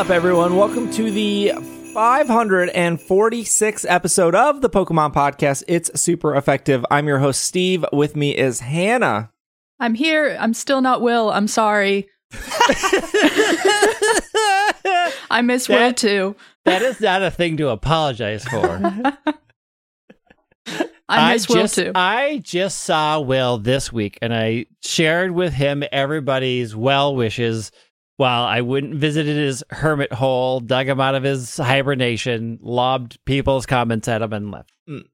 What's up, everyone? Welcome to the 546th episode of the Pokemon Podcast. It's super effective. I'm your host, Steve. With me is Hannah. I'm here. I'm still not Will. I'm sorry. I miss Will That- too. That is not a thing to apologize for. I miss Will just, too. I just saw Will this week and I shared with him everybody's well wishes while I wouldn't visited his hermit hole, dug him out of his hibernation, lobbed people's comments at him, and left. Mm.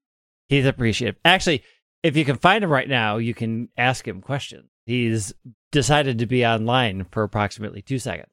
He's appreciative. Actually, if you can find him right now, you can ask him questions. He's decided to be online for approximately two seconds.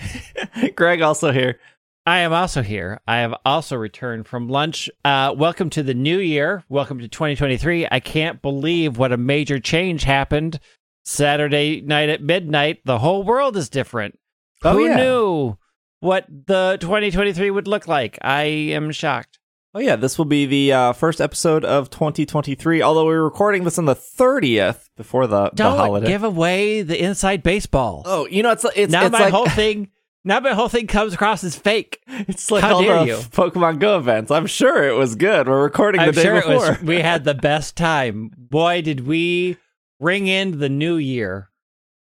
Greg also here. I am also here. I have also returned from lunch. Uh, welcome to the new year. Welcome to 2023. I can't believe what a major change happened Saturday night at midnight. The whole world is different. Oh, Who yeah. knew what the 2023 would look like? I am shocked. Oh, yeah, this will be the uh, first episode of 2023, although we're recording this on the 30th before the, the Don't holiday. give away the inside baseball. oh, you know, it's, it's, now it's my like, whole thing. Now my whole thing comes across as fake. it's like How all the you. Pokemon Go events. I'm sure it was good. We're recording the I'm day sure before. it was. We had the best time. Boy, did we ring in the new year.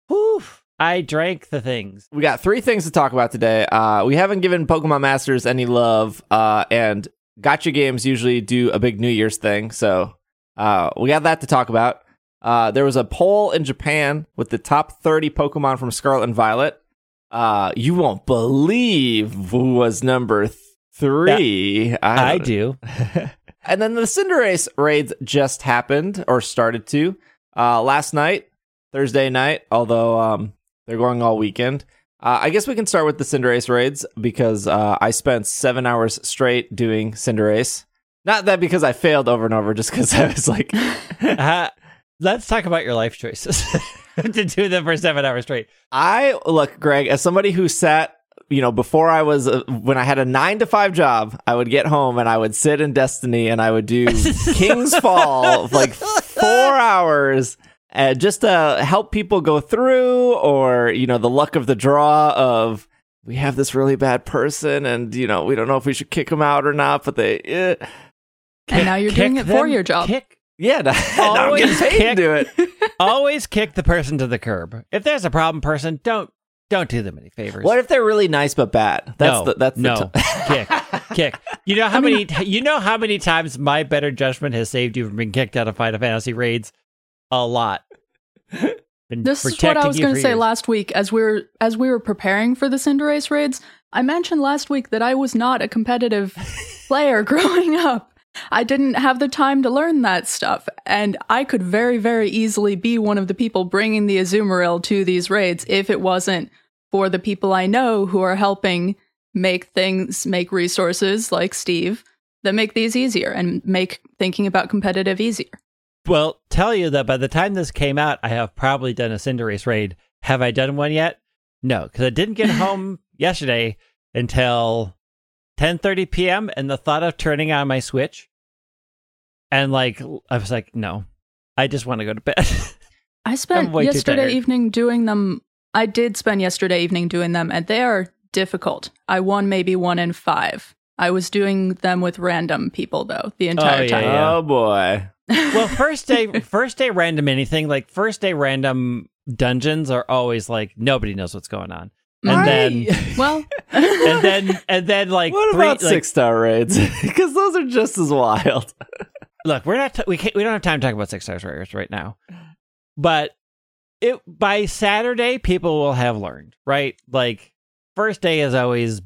Whew. I drank the things. we got three things to talk about today. Uh, we haven't given Pokemon Masters any love, uh, and gacha games usually do a big New Year's thing. So uh, we got that to talk about. Uh, there was a poll in Japan with the top 30 Pokemon from Scarlet and Violet. Uh, you won't believe who was number th- three. I, don't- do. and then the Cinderace raids just happened or started to uh, last night, Thursday night. Although um, they're going all weekend. Uh, I guess we can start with the Cinderace raids because uh, I spent seven hours straight doing Cinderace. Not that because I failed over and over, just because I was like, Uh, let's talk about your life choices to do them for seven hours straight. I look, Greg, as somebody who sat, you know, before I was, uh, when I had a nine to five job, I would get home and I would sit in Destiny and I would do King's Fall like four hours. Uh, just to help people go through, or you know, the luck of the draw of we have this really bad person, and you know, we don't know if we should kick them out or not. But they, eh. and now you're doing it for your job. Kick, yeah, now, now I'm Always getting paid to do it. always kick the person to the curb. If there's a problem person, don't don't do them any favors. What if they're really nice but bad? That's no, the that's no the t- kick, kick. You know how many you know how many times my better judgment has saved you from being kicked out of Final Fantasy raids? A lot. Been This is what I was going to say years. last week as we were as we were preparing for the Cinderace raids. I mentioned last week that I was not a competitive player growing up. I didn't have the time to learn that stuff, and I could very, very easily be one of the people bringing the Azumarill to these raids if it wasn't for the people I know who are helping make things, make resources like Steve that make these easier and make thinking about competitive easier. Well, tell you that by the time this came out, I have probably done a Cinderace raid. Have I done one yet? No, because I didn't get home yesterday until 10:30 p.m. And the thought of turning on my Switch, and like I was like, no, I just want to go to bed. I spent yesterday evening doing them. I did spend yesterday evening doing them, and they are difficult. I won maybe one in five. I was doing them with random people though the oh, entire yeah, time. yeah. Oh boy. well, first day, first day random anything like first day random dungeons are always like nobody knows what's going on, and I- then Well, and then and then like what three, about like, six star raids? Because those are just as wild. look, we're not t- we can't we don't have time to talk about six star rares right now, but it by Saturday people will have learned right. Like first day is always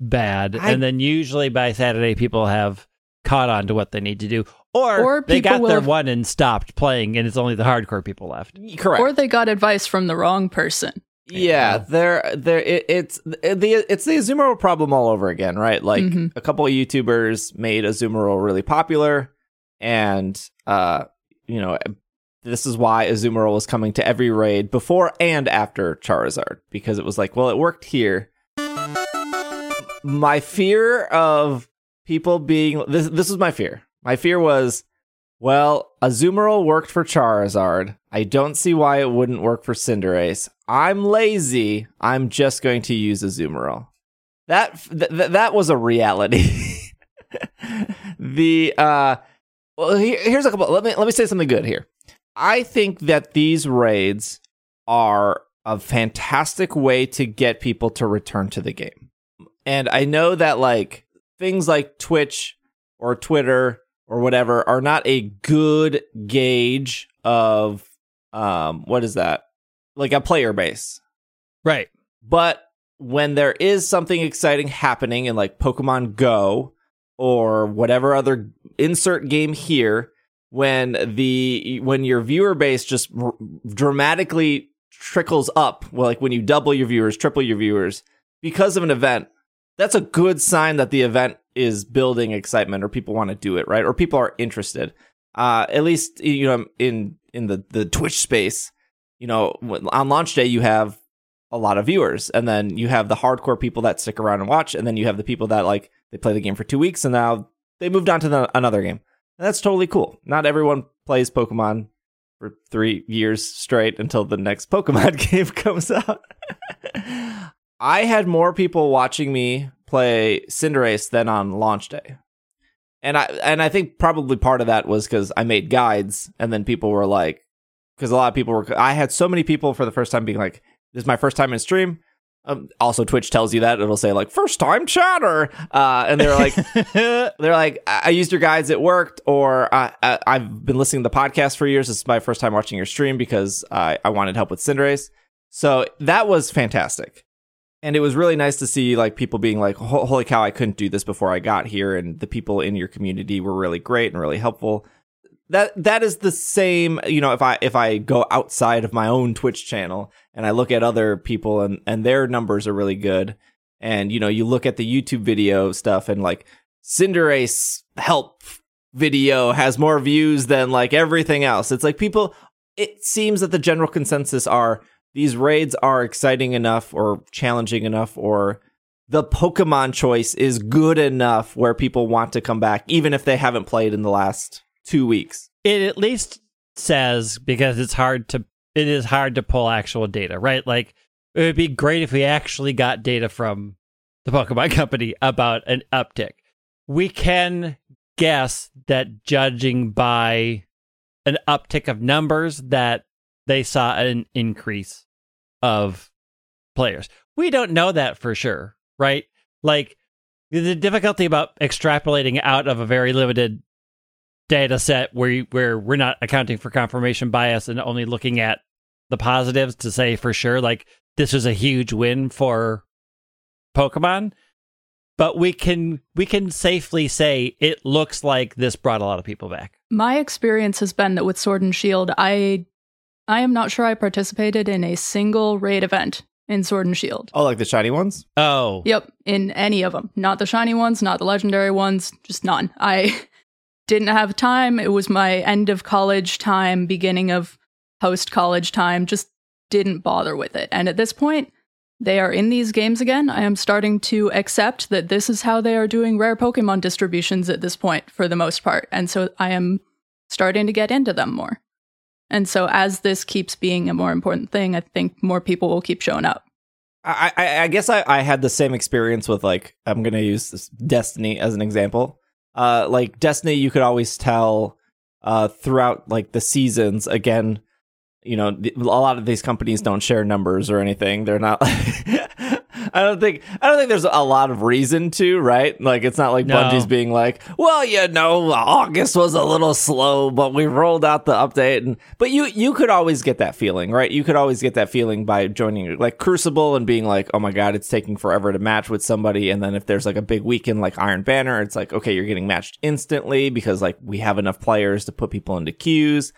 bad, I- and then usually by Saturday people have caught on to what they need to do, or, Or they people got their have- one and stopped playing, and it's only the hardcore people left. Correct. or they got advice from the wrong person. yeah, there, they're they're it, it's the it's the Azumarill problem all over again, right? Like Mhm. a couple of YouTubers made Azumarill really popular, and uh, you know, this is why Azumarill was coming to every raid before and after Charizard because it was like, well, it worked here. My fear of people being this this was my fear. My fear was, well, Azumarill worked for Charizard. I don't see why it wouldn't work for Cinderace. I'm lazy. I'm just going to use Azumarill. that th- th- that was a reality. the uh, well, here, here's a couple. Let me let me say something good here. I think that these raids are a fantastic way to get people to return to the game. And I know that like things like Twitch or Twitter or whatever are not a good gauge of um what is that? Like a player base. Right. But when there is something exciting happening in like Pokemon Go or whatever other insert game here, when the when your viewer base just r- dramatically trickles up, well, like when you double your viewers, triple your viewers because of an event, that's a good sign that the event is building excitement or people want to do it, right? Or people are interested. Uh, at least you know in in the the Twitch space, you know, on launch day you have a lot of viewers, and then you have the hardcore people that stick around and watch, and then you have the people that like they play the game for two weeks and now they moved on to the, another game. And that's totally cool. Not everyone plays Pokemon for three years straight until the next Pokemon game comes out. I had more people watching me play Cinderace than on launch day. And I and I think probably part of that was because I made guides, and then people were like, because a lot of people were. I had so many people for the first time being like, "This is my first time in stream." Um, also, Twitch tells you that it'll say like first time chatter, uh, and they're like, they're like, I-, I used your guides, it worked, or I, I- have been listening to the podcast for years. This is my first time watching your stream because I I wanted help with Cinderace. So that was fantastic and it was really nice to see like people being like holy cow i couldn't do this before i got here and the people in your community were really great and really helpful that that is the same you know if i if i go outside of my own twitch channel and i look at other people and and their numbers are really good and you know you look at the youtube video stuff and like cinderace help video has more views than like everything else. It's like people it seems that the general consensus are these raids are exciting enough or challenging enough or the Pokemon choice is good enough where people want to come back, even if they haven't played in the last two weeks. It at least says because it's hard to it is hard to pull actual data, right? Like it would be great if we actually got data from the Pokemon Company about an uptick. We can guess that judging by an uptick of numbers that they saw an increase of players. We don't know that for sure, right? Like the difficulty about extrapolating out of a very limited data set where you, where we're not accounting for confirmation bias and only looking at the positives to say for sure like this was a huge win for Pokemon but we can we can safely say it looks like this brought a lot of people back. My experience has been that with Sword and Shield, I I am not sure I participated in a single raid event in Sword and Shield. Oh, like the shiny ones? Oh. Yep, in any of them. Not the shiny ones, not the legendary ones, just none. I didn't have time. It was my end of college time, beginning of post college time. Just didn't bother with it. And at this point, they are in these games again. I am starting to accept that this is how they are doing rare Pokemon distributions at this point for the most part. And so I am starting to get into them more. And so as this keeps being a more important thing, I think more people will keep showing up. I, I, I guess I, I had the same experience with like I'm gonna use Destiny as an example. Uh, like Destiny, you could always tell uh, throughout like the seasons. Again, you know, a lot of these companies don't share numbers or anything. They're not. I don't think I don't think there's a lot of reason to, right? Like it's not like No. Bungie's being like, well, you know, August was a little slow, but we rolled out the update and but you you could always get that feeling, right? You could always get that feeling by joining like Crucible and being like, "Oh my god, it's taking forever to match with somebody." And then if there's like a big weekend like Iron Banner, it's like, "Okay, you're getting matched instantly because like we have enough players to put people into queues."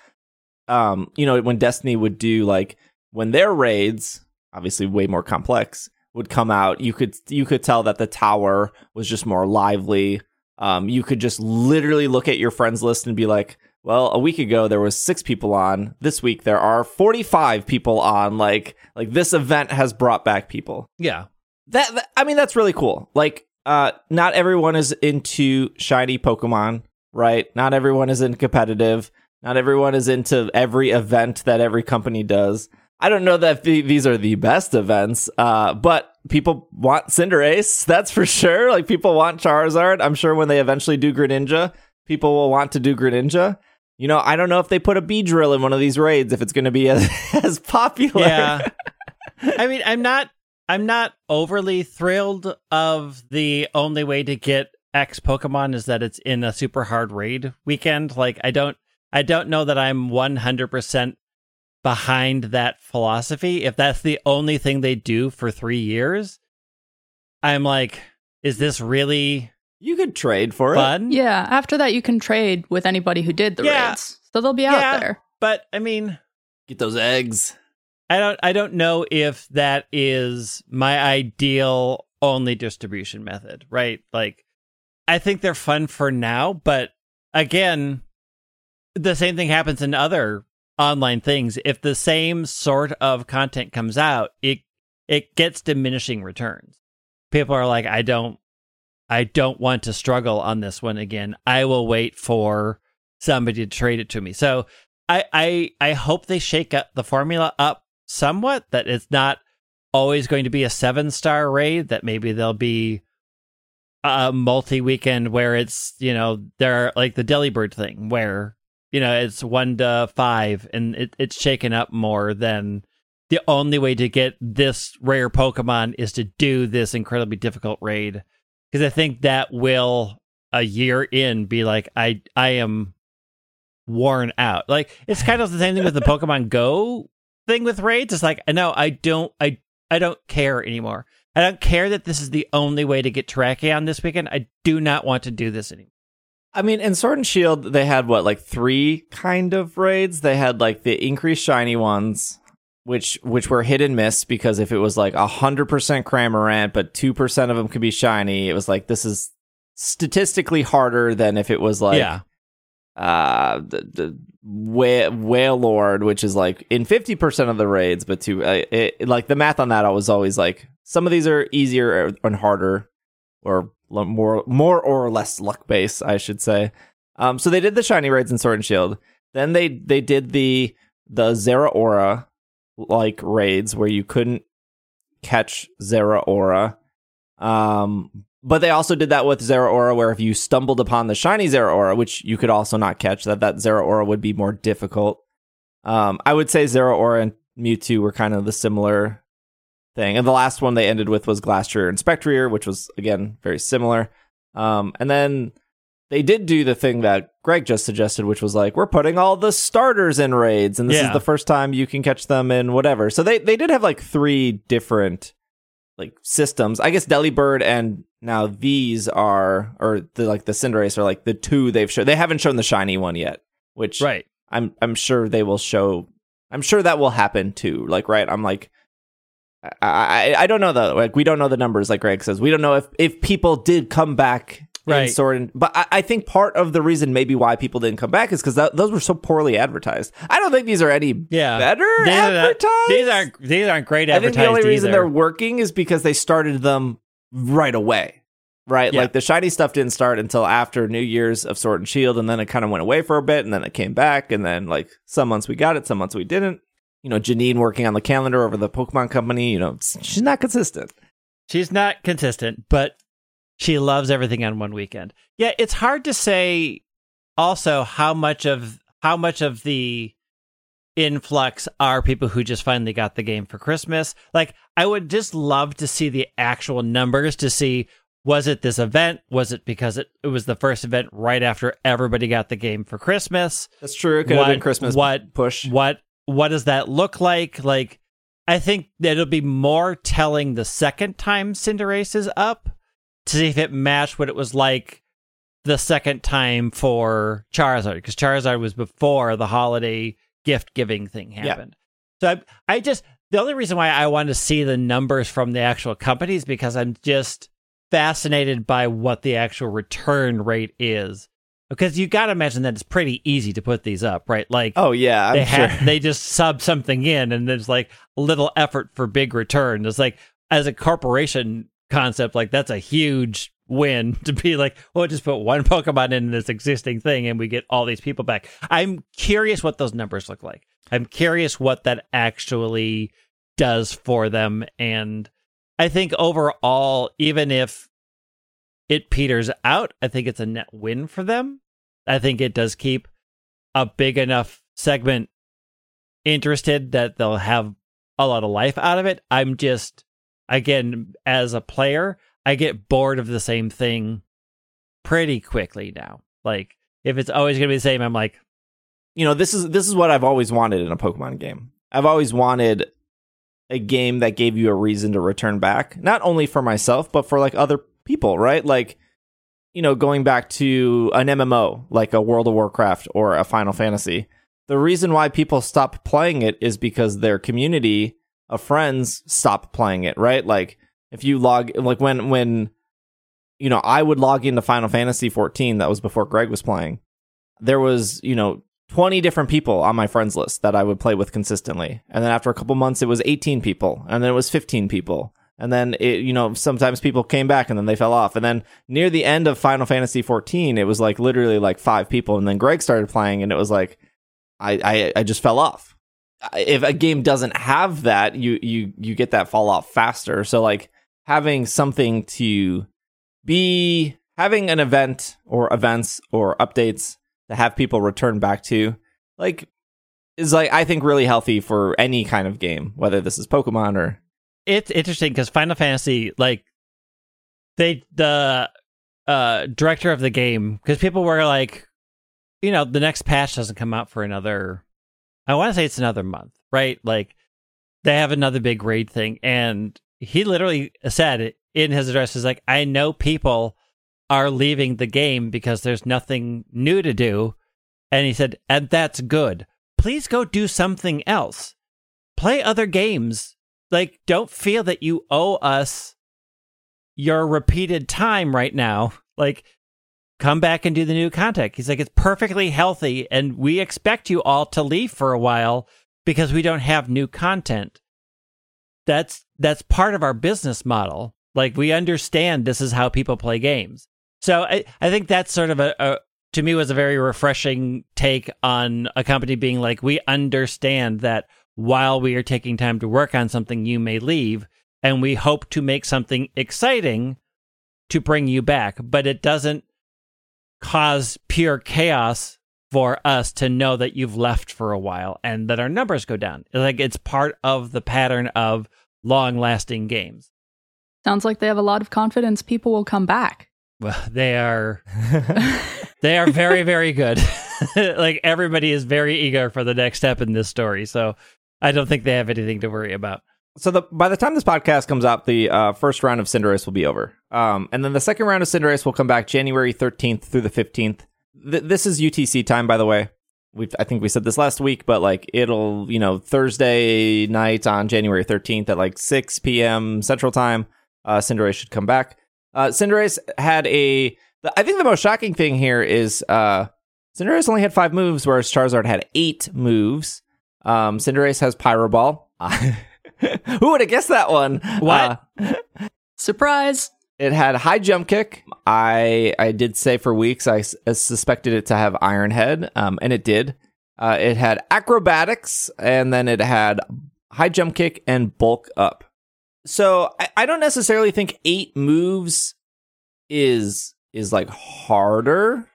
Um, you know, when Destiny would do like when their raids, obviously way more complex, would come out, you could you could tell that the tower was just more lively. Um, you could just literally look at your friends list and be like, "Well, a week ago there was six people on. This week there are forty-five people on. Like, like this event has brought back people. Yeah. That, that I mean, that's really cool. Like, uh, not everyone is into shiny Pokemon, right? Not everyone is in competitive. Not everyone is into every event that every company does. I don't know that the, these are the best events, uh, but people want Cinderace, that's for sure. Like people want Charizard. I'm sure when they eventually do Greninja, people will want to do Greninja. You know, I don't know if they put a Beedrill in one of these raids if it's going to be as, as popular. Yeah. I mean, I'm not I'm not overly thrilled of the only way to get X Pokemon is that it's in a super hard raid weekend. Like I don't I don't know that I'm 100% behind that philosophy. If that's the only thing they do for 3 years, I'm like is this really you could trade for fun? it. Yeah, after that you can trade with anybody who did the Yeah. raids. So they'll be Yeah. out there. But I mean, Get those eggs. I don't I don't know if that is my ideal only distribution method, right? Like I think they're fun for now, but again, the same thing happens in other online things. If the same sort of content comes out, it it gets diminishing returns. People are like, I don't I don't want to struggle on this one again. I will wait for somebody to trade it to me. So I I I hope they shake up the formula up somewhat that it's not always going to be a seven star raid that maybe there'll be a multi weekend where it's you know they're like the Delibird thing where you know it's one to five and it, it's shaken up more than the only way to get this rare Pokemon is to do this incredibly difficult raid because I think that will a year in be like I I am worn out. Like it's kind of the same thing with the Pokemon Go thing with raids. It's like no, I don't I I don't care anymore. I don't care that this is the only way to get Terrakion this weekend. I do not want to do this anymore. I mean, in Sword and Shield, they had what, like three kind of raids? They had like the increased shiny ones, which which were hit and miss because if it was like hundred percent Cramorant, but two percent of them could be shiny, it was like this is statistically harder than if it was like yeah. uh the, the whale, Wailord which is like in 50% of the raids but to uh, it, like the math on that i was always like some of these are easier and harder or more more or less luck based i should say. Um so they did the shiny raids in sword and shield. Then they they did the the Zeraora like raids where you couldn't catch Zeraora. Um but they also did that with Zeraora, where if you stumbled upon the shiny Zeraora, which you could also not catch, that that Zeraora would be more difficult. Um, I would say Zeraora and Mewtwo were kind of the similar thing, and the last one they ended with was Glastrier and Spectrier, which was again very similar. Um, and then they did do the thing that Greg just suggested, which was like we're putting all the starters in raids, and this Yeah. is the first time you can catch them in whatever. So they they did have like three different like systems. I guess Delibird and now these are or the like the Cinderace are like the two they've shown. They haven't shown the shiny one yet, which Right. I'm I'm sure they will show. I'm sure that will happen too. Like right, I'm like. I, I I don't know though. Like we don't know the numbers. Like Greg says, we don't know if if people did come back in Right. Sword. And, but I, I think part of the reason maybe why people didn't come back is because those were so poorly advertised. I don't think these are any Yeah. better These are not- advertised. These aren't these aren't great I think the only reason either. they're working is because they started them right away. Right? Yeah. Like the shiny stuff didn't start until after New Year's of Sword and Shield, and then it kind of went away for a bit, and then it came back, and then like some months we got it, some months we didn't. You know, Janine working on the calendar over the Pokemon Company, you know, she's not consistent. She's not consistent, but she loves everything on one weekend. Yeah, it's hard to say also how much of how much of the influx are people who just finally got the game for Christmas. Like I would just love to see the actual numbers to see was it this event? Was it because it, it was the first event right after everybody got the game for Christmas? That's true. It could have been Christmas what- push. what what does that look like? Like i think that it'll be more telling the second time cinderace is up to see if it matched what it was like the second time for charizard because charizard was before the holiday gift giving thing happened. So I, I just the only reason why i wanted to see the numbers from the actual companies because i'm just fascinated by what the actual return rate is because you got to imagine that it's pretty easy to put these up right like Oh yeah, I'm they sure. had they just sub something in and there's like little effort for big return. It's like as a corporation concept, like that's a huge win to be like, well, just put one Pokemon in this existing thing and we get all these people back. I'm curious what those numbers look like I'm curious what that actually does for them. And I think overall, even if it peters out, I think it's a net win for them. I think it does keep a big enough segment interested that they'll have a lot of life out of it. I'm just, again, as a player, I get bored of the same thing pretty quickly now. Like, if it's always going to be the same, I'm like, you know, this is this is what I've always wanted in a Pokemon game. I've always wanted a game that gave you a reason to return back, not only for myself but for like other people, right? Like you know, going back to an MMO like a World of Warcraft or a Final Fantasy. The reason why people stop playing it is because their community of friends stop playing it, right? Like if you log like when when you know, I would log into Final Fantasy 14 that was before Greg was playing. There was, you know, 20 different people on my friends list that I would play with consistently. And then after a couple months, it was 18 people. And then it was 15 people. And then it, you know, sometimes people came back and then they fell off. And then near the end of Final Fantasy 14, it was like literally like five people. And then Greg started playing and it was like, I, I, I just fell off. If a game doesn't have that, you, you, you get that fall off faster. So like having something to be having an event or events or updates to have people return back to like is like I think really healthy for any kind of game, whether this is Pokemon or it's interesting because Final Fantasy, like they the uh director of the game, because people were like, you know, the next patch doesn't come out for another. I want to say it's another month, right? Like they have another big raid thing, and he literally said in his address, "Is like I know people." are leaving the game because there's nothing new to do. And he said, and that's good. Please go do something else. Play other games. Like, don't feel that you owe us your repeated time right now. Like, come back and do the new content. He's like, it's perfectly healthy, and we expect you all to leave for a while because we don't have new content. That's that's part of our business model. Like we understand this is how people play games. So I, I think that's sort of a, a to me was a very refreshing take on a company being like, we understand that while we are taking time to work on something, you may leave, and we hope to make something exciting to bring you back, but it doesn't cause pure chaos for us to know that you've left for a while and that our numbers go down. Like it's part of the pattern of long lasting games. Sounds like they have a lot of confidence people will come back. Well, they are they are very very good. like everybody is very eager for the next step in this story, so I don't think they have anything to worry about. So the by the time this podcast comes out, the uh, first round of Cinderace will be over, um, and then the second round of Cinderace will come back January thirteenth through the fifteenth. Th- this is UTC time, by the way. We I think we said this last week, but like it'll you know Thursday night on January thirteenth at like six p.m. Central Time. Uh, Cinderace should come back. Uh, Cinderace had a. I think the most shocking thing here is uh, Cinderace only had five moves, whereas Charizard had eight moves. Um, Cinderace has Pyro Ball. Who would have guessed that one? What? Uh, Surprise! It had high jump kick. I I did say for weeks I, s- suspected it to have Iron Head, um, and it did. Uh, it had acrobatics, and then it had high jump kick and bulk up. So I, I don't necessarily think eight moves is is like harder.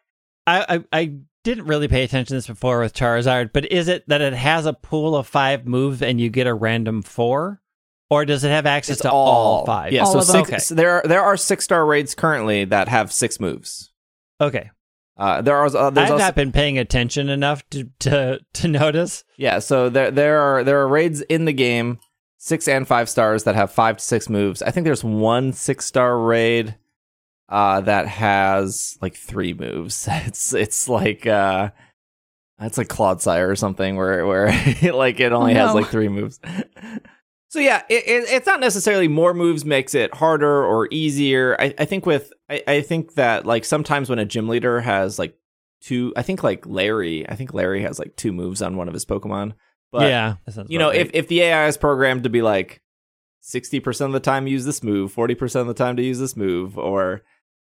I, I I didn't really pay attention to this before with Charizard, but is it that it has a pool of five moves and you get a random four? Or does it have access It's to all, five? Yeah, All so of six, Okay. so there are there are six star raids currently that have six moves. Okay. Uh, there are uh, there's I've also, not been paying attention enough to, to to notice. Yeah, so there there are there are raids in the game, six and five stars that have five to six moves. I think there's one six star raid uh that has like three moves. It's it's like uh it's like Clodsire or something where where like it only Oh, has like three moves. So yeah, it, it, it's not necessarily more moves makes it harder or easier. I, I think with I, I think that like sometimes when a gym leader has like two, I think like Larry, I think Larry has like two moves on one of his Pokemon. But yeah. you know, about if if the AI is programmed to be like sixty percent of the time use this move, forty percent of the time to use this move, or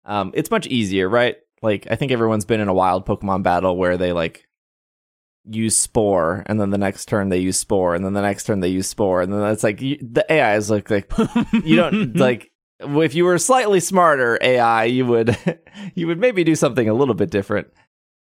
um, it's much easier, right? Like I think everyone's been in a wild Pokemon battle where they like use spore and then the next turn they use spore and then the next turn they use spore and then it's like you, the ai is like like you don't like if you were slightly smarter ai you would you would maybe do something a little bit different.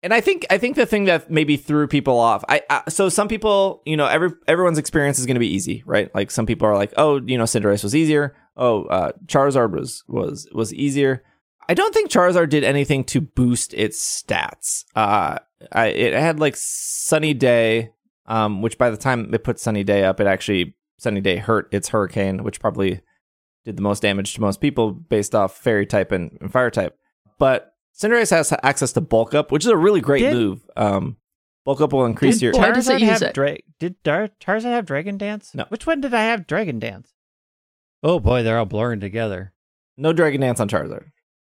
And i think i think the thing that maybe threw people off i, I so some people you know every everyone's experience is going to be easy right? Like some people are like oh you know cinderace was easier. Oh uh charizard was was was easier I don't think Charizard did anything to boost its stats. Uh, I, it had like Sunny Day, um, which by the time it put Sunny Day up, it actually Sunny Day hurt its Hurricane, which probably did the most damage to most people based off Fairy type and, and Fire type. But Cinderace has access to Bulk Up, which is a really great Did- move. Um, bulk Up will increase Did your. Why does it use have it? Dra- did Dar- Charizard have Dragon Dance? No. Which one did I have Dragon Dance? Oh boy, they're all blurring together. No Dragon Dance on Charizard.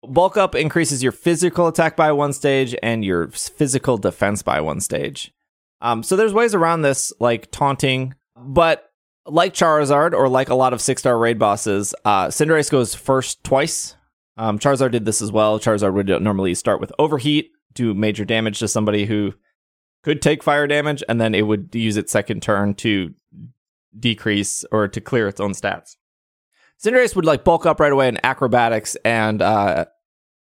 Bulk Up increases your physical attack by one stage and your physical defense by one stage. Um, so there's ways around this, like taunting, but like Charizard or like a lot of six star raid bosses, uh, Cinderace goes first twice. Um, Charizard did this as well. Charizard would normally start with Overheat, do major damage to somebody who could take fire damage, and then it would use its second turn to decrease or to clear its own stats. Cinderace would like bulk up right away in acrobatics and uh,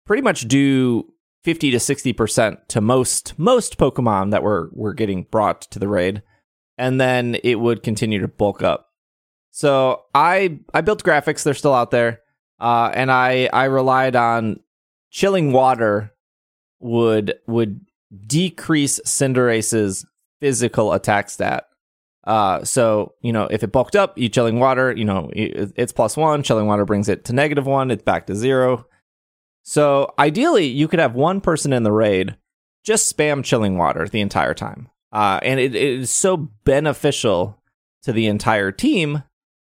pretty much do 50 to 60% to most most Pokemon that were were getting brought to the raid. And then it would continue to bulk up. So I I built graphics, they're still out there. Uh, and I I relied on chilling water would would decrease Cinderace's physical attack stat. Uh, so you know, if it bulked up, you chilling water, you know, it's plus one. Chilling water brings it to negative one. It's back to zero. So ideally, you could have one person in the raid just spam chilling water the entire time, uh, and it, it is so beneficial to the entire team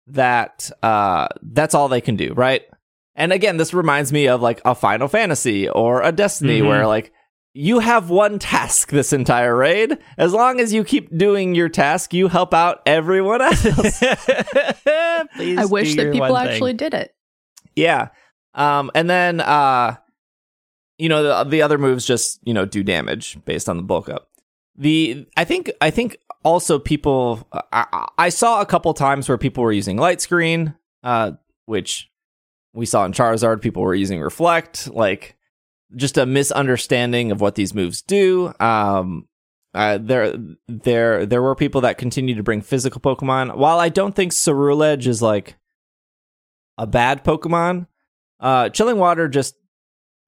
that uh, that's all they can do, right? And again, this reminds me of like a Final Fantasy or a Destiny, Mhm. where like you have one task this entire raid. As long as you keep doing your task, you help out everyone else. Please I wish that people one thing. actually did it. yeah. Um, and then uh, you know the the other moves just you know do damage based on the bulk up. The I think I think also people I, I saw a couple times where people were using light screen, uh, which we saw in Charizard. People were using reflect, like just a misunderstanding of what these moves do. Um, uh, there, there, there were people that continued to bring physical Pokemon. While I don't think Ceruledge is like a bad Pokemon, uh, Chilling Water just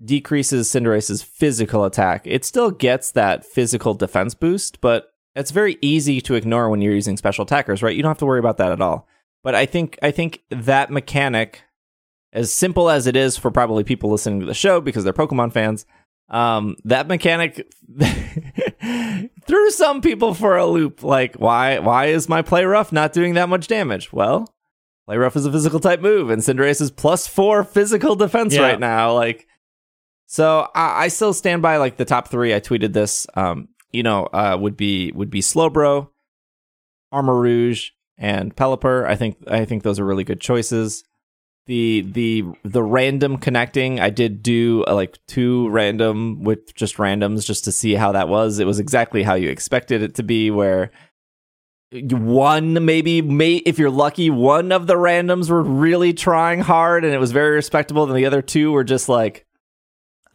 decreases Cinderace's physical attack. It still gets that physical defense boost, but it's very easy to ignore when you're using special attackers, right? You don't have to worry about that at all. But I think I think that mechanic, as simple as it is for probably people listening to the show because they're Pokemon fans, um, that mechanic threw some people for a loop. Like, why why is my play rough not doing that much damage? Well, play rough is a physical type move, and Cinderace is plus four physical defense Yeah. right now. Like, so I, I still stand by like the top three. I tweeted this. Um, you know, uh, would be would be Slowbro, Armarouge, and Pelipper. I think I think those are really good choices. The the the random connecting, I did do uh, like two random with just randoms just to see how that was. It was exactly how you expected it to be, where one maybe may if you're lucky, one of the randoms were really trying hard and it was very respectable, and the other two were just like,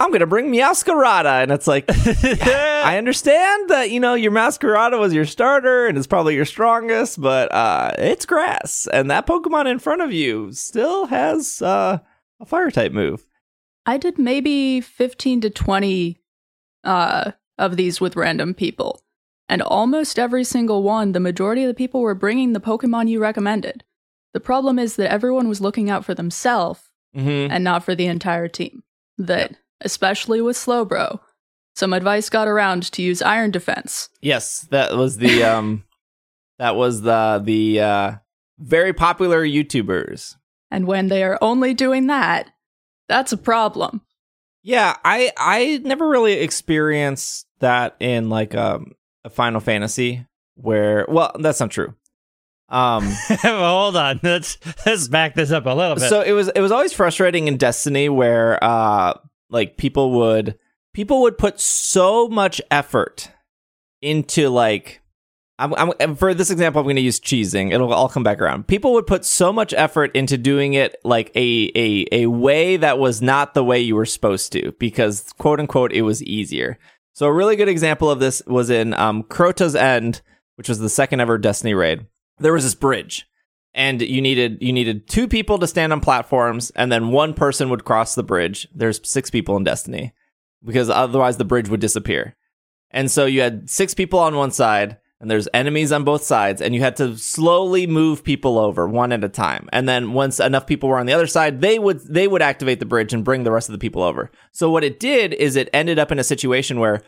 I'm gonna bring Meowscarada, and it's like I understand that you know your Meowscarada was your starter and it's probably your strongest, but uh, it's grass, and that Pokemon in front of you still has uh, a fire type move. I did maybe 15 to 20 uh, of these with random people. And almost every single one, the majority of the people were bringing the Pokemon you recommended. The problem is that everyone was looking out for themselves Mm-hmm. and not for the entire team. That, especially with Slowbro, some advice got around to use Iron Defense. Yes, that was the um, that was the the uh, very popular YouTubers. And when they are only doing that, that's a problem. Yeah, I I never really experienced that in like um, a Final Fantasy where well that's not true. Um well, hold on. Let's let's back this up a little bit. so it was it was always frustrating in Destiny where uh like people would people would put so much effort into like I'm, I'm for this example I'm going to use cheesing. It'll all come back around. People would put so much effort into doing it like a a a way that was not the way you were supposed to because quote unquote it was easier. So a really good example of this was in um, Crota's End, which was the second ever Destiny raid. There was this bridge, and you needed you needed two people to stand on platforms, and then one person would cross the bridge. There's six people in Destiny because otherwise the bridge would disappear. And so you had six people on one side, and there's enemies on both sides, and you had to slowly move people over one at a time. And then once enough people were on the other side, they would they would activate the bridge and bring the rest of the people over. So what it did is it ended up in a situation where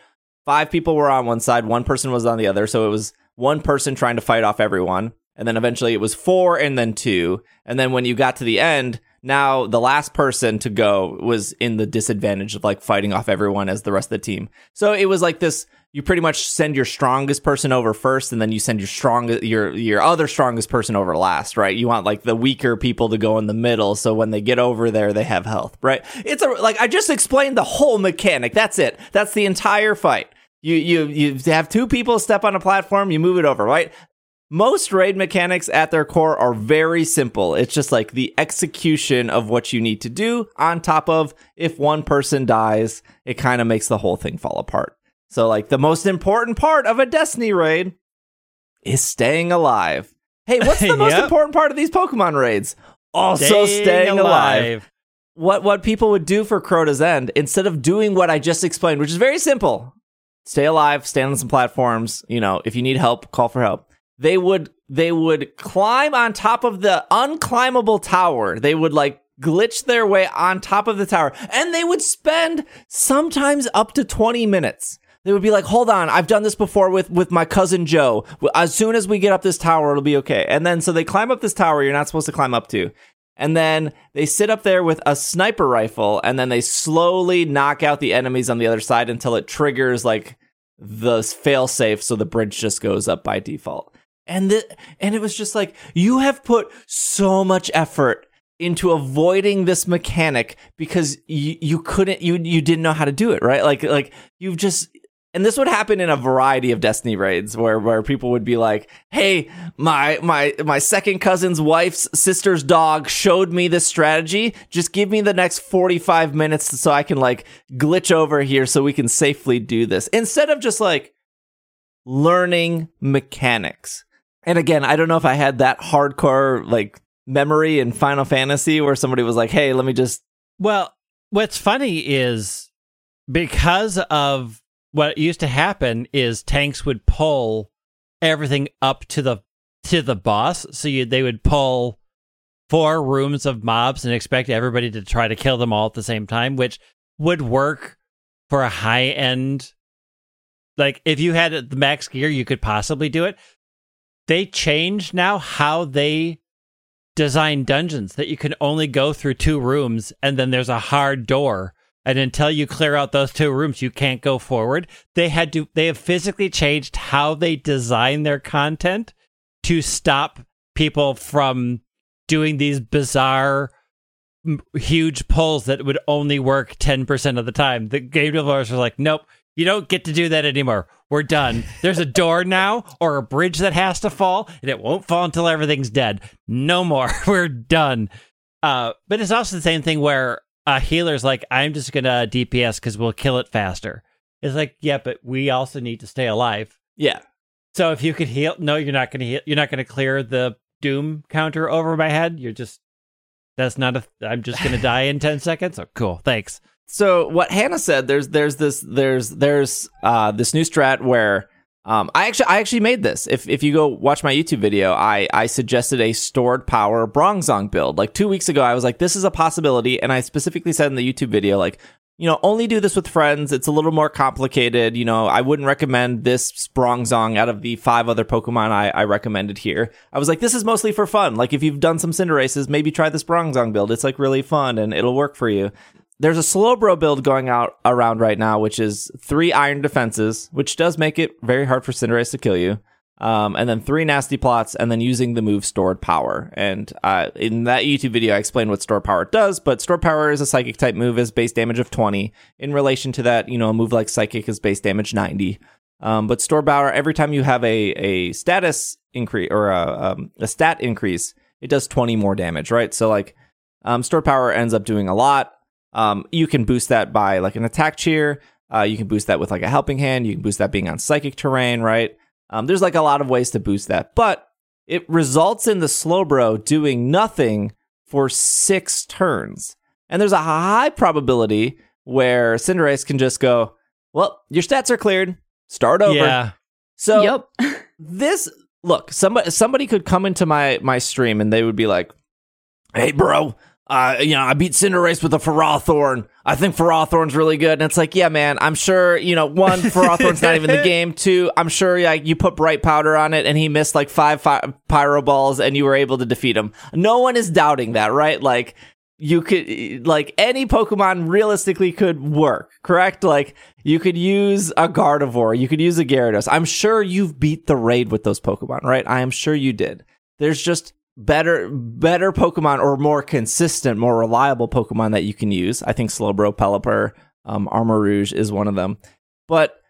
five people were on one side, one person was on the other. So it was one person trying to fight off everyone. And then eventually it was four and then two. And then when you got to the end, now the last person to go was in the disadvantage of like fighting off everyone as the rest of the team. So it was like this you pretty much send your strongest person over first and then you send your strongest your your other strongest person over last right? You want like the weaker people to go in the middle. So when they get over there they have health right? It's a like i just explained the whole mechanic. That's it. That's the entire fight. You you you have two people step on a platform you move it over right most raid mechanics at their core are very simple. It's just like the execution of what you need to do on top of if one person dies, it kind of makes the whole thing fall apart. So, like, the most important part of a Destiny raid is staying alive. Hey, what's the most Yep. important part of these Pokemon raids? Also, staying, alive. What what people would do for Crota's End instead of doing what I just explained, which is very simple: stay alive, stand on some platforms. You know, if you need help, call for help. They would they would climb on top of the unclimbable tower. They would like glitch their way on top of the tower, and they would spend sometimes up to twenty minutes. They would be like, "Hold on, I've done this before with with my cousin Joe. As soon as we get up this tower, it'll be okay." And then so they climb up this tower you're not supposed to climb up to. And then they sit up there with a sniper rifle and then they slowly knock out the enemies on the other side until it triggers like the failsafe so the bridge just goes up by default. And the, and it was just like you have put so much effort into avoiding this mechanic because you you couldn't you you didn't know how to do it, right? Like like you've just and this would happen in a variety of Destiny raids where where people would be like, "Hey, my my my second cousin's wife's sister's dog showed me this strategy. Just give me the next 45 minutes so I can like glitch over here so we can safely do this." Instead of just like learning mechanics. And again, I don't know if I had that hardcore like memory in Final Fantasy where somebody was like, "Hey, let me just Well, what's funny is because of what used to happen is tanks would pull everything up to the to the boss, so you, they would pull four rooms of mobs and expect everybody to try to kill them all at the same time, which would work for a high end. Like if you had the max gear, you could possibly do it. They changed now how they design dungeons that you can only go through two rooms and then there's a hard door. And until you clear out those two rooms you can't go forward. They had to they have physically changed how they design their content to stop people from doing these bizarre huge pulls that would only work 10% of the time. The game developers are like nope you don't get to do that anymore we're done. There's a door now or a bridge that has to fall and it won't fall until everything's dead. No more. We're done. Uh, but it's also the same thing where a healer's like i'm just gonna dps because we'll kill it faster. It's like yeah but we also need to stay alive. Yeah, so if you could heal no you're not gonna heal you're not gonna clear the doom counter over my head. You're just that's not a i'm just gonna die in 10 seconds? Oh cool. Thanks so what Hannah said, there's there's this there's there's uh this new strat where um I actually I actually made this. If if you go watch my YouTube video, I I suggested a stored power Bronzong build. Like two weeks ago, I was like, this is a possibility, and I specifically said in the YouTube video, like, you know, only do this with friends. It's a little more complicated. You know, I wouldn't recommend this Bronzong out of the five other Pokemon I, I recommended here. I was like, this is mostly for fun. Like if you've done some Cinder races, maybe try this Bronzong build. It's like really fun and it'll work for you there's a Slowbro build going out around right now, which is three iron defenses, which does make it very hard for Cinderace to kill you. Um, and then three nasty plots, and then using the move stored power. And uh, in that YouTube video, I explained what stored power does. But stored power is a psychic type move, is base damage of 20. In relation to that, you know, a move like psychic is base damage 90. Um, but stored power every time you have a a status increase or a, um, a stat increase, it does 20 more damage, right? So like um, store power ends up doing a lot. Um, you can boost that by like an attack cheer. Uh, you can boost that with like a helping hand. You can boost that being on psychic terrain, right? Um, there's like a lot of ways to boost that, but it results in the Slowbro doing nothing for six turns. And there's a high probability where Cinderace can just go, well, your stats are cleared. Start over. Yeah. So Yep. this look, somebody somebody could come into my my stream and they would be like, "Hey, bro, uh, you know, I beat Cinderace with a Ferrothorn. I think Ferrothorn's really good." And it's like, yeah, man, I'm sure, you know, one, Ferrothorn's not even the game. Two, I'm sure yeah, you put bright powder on it and he missed like five fi- pyro balls and you were able to defeat him. No one is doubting that, right? Like you could like any Pokemon realistically could work, correct? Like you could use a Gardevoir, you could use a Gyarados. I'm sure you've beat the raid with those Pokemon, right? I am sure you did. There's just better better Pokemon or more consistent, more reliable Pokemon that you can use. I think Slowbro, Pelipper, um, Armarouge is one of them. But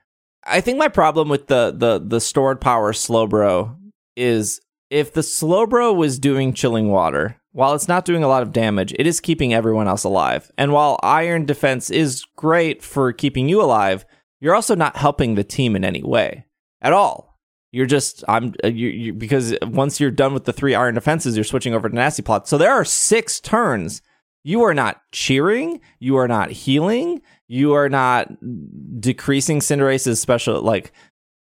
I think my problem with the the the stored power Slowbro is if the Slowbro was doing chilling water, while it's not doing a lot of damage, it is keeping everyone else alive. And while Iron Defense is great for keeping you alive, you're also not helping the team in any way at all. You're just I'm uh, you, you because once you're done with the three Iron Defenses, you're switching over to Nasty Plot. So there are six turns. You are not cheering. You are not healing. You are not decreasing Cinderace's special like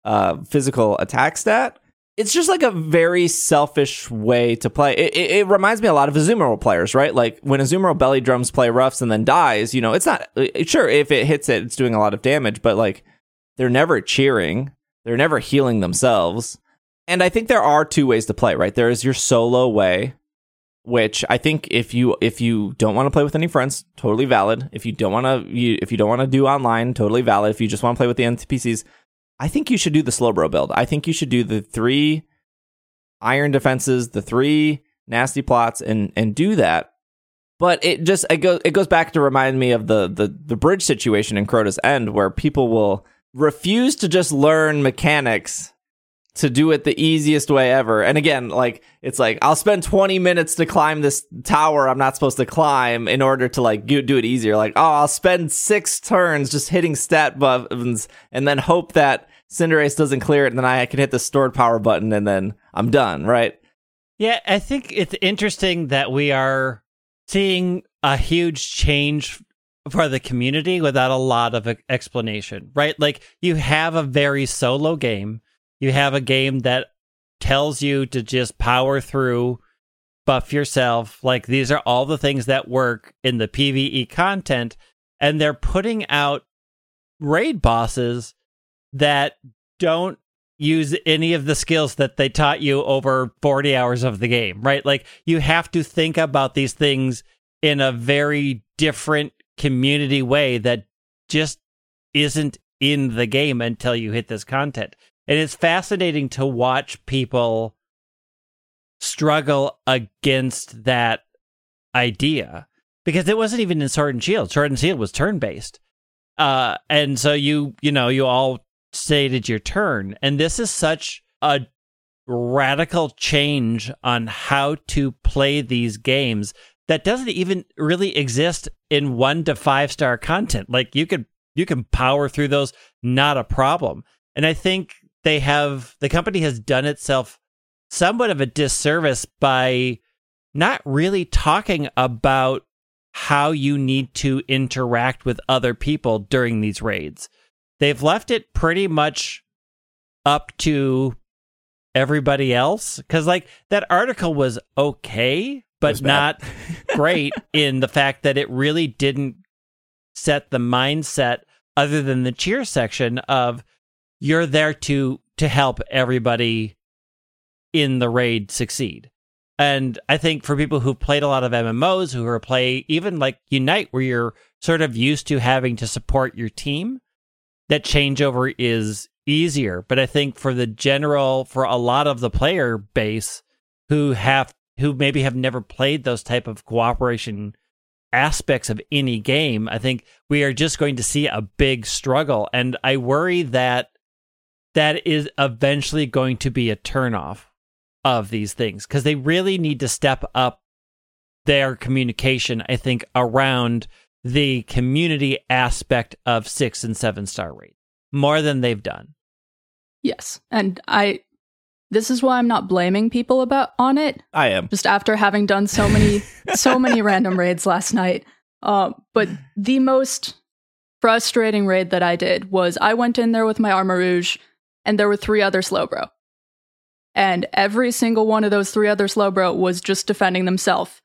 uh, physical attack stat it's just like a very selfish way to play. It, it, it, reminds me a lot of Azumarill players, right? Like when Azumarill belly drums play roughs and then dies, you know, it's not sure if it hits it, it's doing a lot of damage, but like they're never cheering, they're never healing themselves. And I think there are two ways to play, right? There is your solo way, which I think if you if you don't want to play with any friends, totally valid. If you don't want to, you, if you don't want to do online, totally valid. If you just want to play with the NPCs, I think you should do the Slowbro build. I think you should do the three iron defenses, the three nasty plots, and and do that. But it just it goes it goes back to remind me of the the the bridge situation in Crota's End, where people will refuse to just learn mechanics to do it the easiest way ever. And again, like it's like I'll spend 20 minutes to climb this tower I'm not supposed to climb in order to like do, it easier. Like, oh, I'll spend 6 turns just hitting stat buttons and then hope that Cinderace doesn't clear it and then I can hit the stored power button and then I'm done, right? Yeah, I think it's interesting that we are seeing a huge change for the community without a lot of explanation, right? Like you have a very solo game you have a game that tells you to just power through, buff yourself. Like these are all the things that work in the PvE content. And they're putting out raid bosses that don't use any of the skills that they taught you over 40 hours of the game, right? Like you have to think about these things in a very different community way that just isn't in the game until you hit this content. And it's fascinating to watch people struggle against that idea because it wasn't even in Sword and Shield. Sword and Shield was turn based. Uh, and so you, you know, you all stated your turn. And this is such a radical change on how to play these games that doesn't even really exist in one to five star content. Like you could, you can power through those, not a problem. And I think they have the company has done itself somewhat of a disservice by not really talking about how you need to interact with other people during these raids. They've left it pretty much up to everybody else cuz like that article was okay but not great in the fact that it really didn't set the mindset other than the cheer section of you're there to to help everybody in the raid succeed. And I think for people who've played a lot of MMOs, who are play even like Unite, where you're sort of used to having to support your team, that changeover is easier. But I think for the general, for a lot of the player base who have who maybe have never played those type of cooperation aspects of any game, I think we are just going to see a big struggle. And I worry that that is eventually going to be a turnoff of these things because they really need to step up their communication, I think, around the community aspect of six and seven star rate more than they've done. Yes. And I this is why I'm not blaming people about on it. I am. Just after having done so many so many random raids last night. Um, but the most frustrating raid that I did was I went in there with my Armarouge, and there were three other Slowbro. And every single one of those three other Slowbro was just defending themselves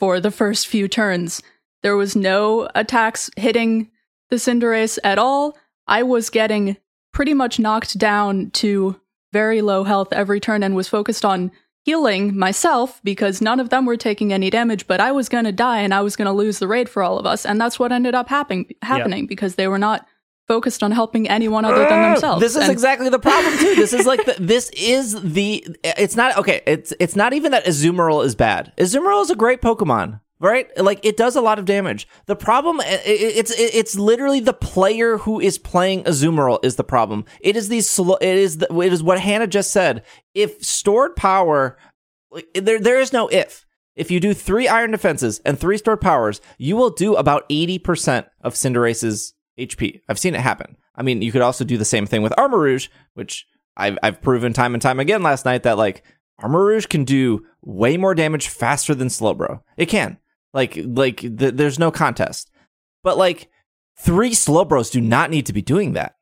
for the first few turns. There was no attacks hitting the Cinderace at all. I was getting pretty much knocked down to very low health every turn and was focused on healing myself because none of them were taking any damage, but I was going to die and I was going to lose the raid for all of us. And that's what ended up happen- happening yep. because they were not focused on helping anyone other than oh, themselves. This is and- exactly the problem too. This is like the, this is the it's not okay, it's it's not even that Azumarill is bad. Azumarill is a great Pokemon right? Like it does a lot of damage. The problem it's it's literally the player who is playing azumarill is the problem. It is these slow it is the, it is what hannah just said. If stored power there there is no if. If you do three iron defenses and three stored powers you will do about 80% of cinderace's hp i've seen it happen. I mean you could also do the same thing with Armarouge which I've, I've proven time and time again last night that like Armarouge can do way more damage faster than Slowbro. It can. Like like th- there's no contest. But like three slow bros do not need to be doing that.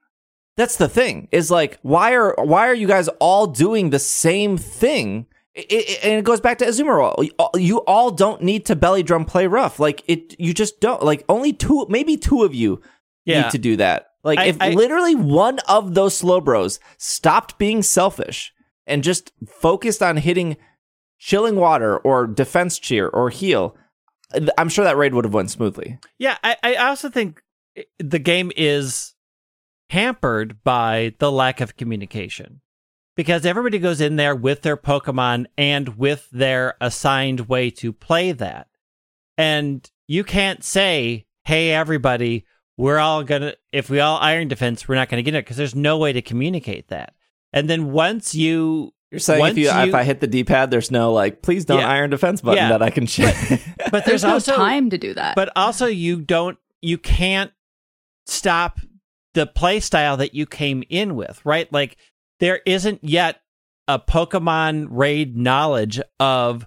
That's the thing. Is like why are why are you guys all doing the same thing? It, it, and it goes back to Azumarill. You all don't need to belly drum play rough. Like it, you just don't. Like only two, maybe two of you yeah. need to do that. Like I, if I, literally one of those slow bros stopped being selfish and just focused on hitting chilling water or defense cheer or heal, I'm sure that raid would have went smoothly. Yeah, I, I also think the game is hampered by the lack of communication because everybody goes in there with their Pokemon and with their assigned way to play that. And you can't say, hey, everybody, we're all going to, if we all iron defense, we're not going to get it because there's no way to communicate that. And then once you you're saying if you, you, if I hit the D-pad, there's no like, please don't yeah. iron defense button yeah. that I can check. But, but there's, there's also no time to do that. But also, you don't, you can't stop the play style that you came in with, right? Like there isn't yet a Pokemon raid knowledge of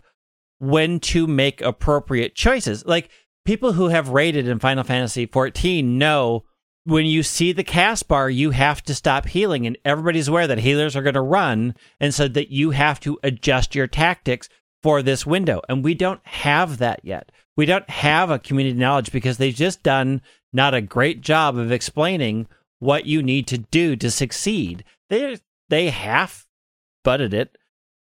when to make appropriate choices. Like people who have raided in Final Fantasy 14 know when you see the cast bar, you have to stop healing, and everybody's aware that healers are going to run, and so that you have to adjust your tactics for this window. And we don't have that yet. We don't have a community knowledge because they've just done not a great job of explaining what you need to do to succeed. They they half butted it.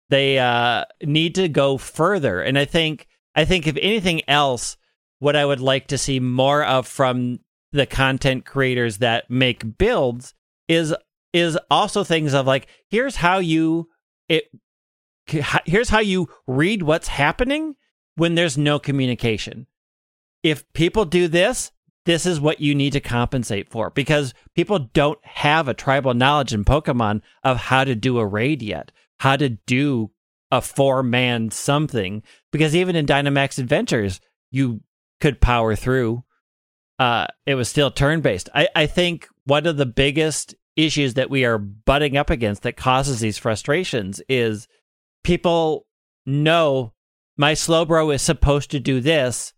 They uh, need to go further, and I think I think if anything else, what I would like to see more of from the content creators that make builds is is also things of like here's how you it here's how you read what's happening when there's no communication. If people do this, this is what you need to compensate for because people don't have a tribal knowledge in Pokemon of how to do a raid yet, how to do a four man something. Because even in Dynamax Adventures, you could power through uh, it was still turn based. I, I think one of the biggest issues that we are butting up against that causes these frustrations is people know my Slowbro is supposed to do this.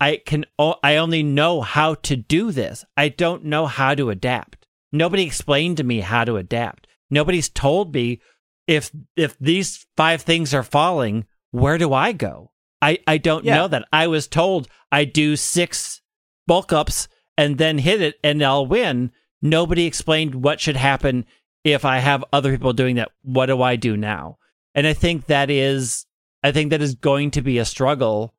I can o- I only know how to do this. I don't know how to adapt. Nobody explained to me how to adapt. Nobody's told me if if these five things are falling, where do I go? I I don't yeah. know that. I was told I do six bulk ups and then hit it and I'll win. Nobody explained what should happen if I have other people doing that. What do I do now? And I think that is I think that is going to be a struggle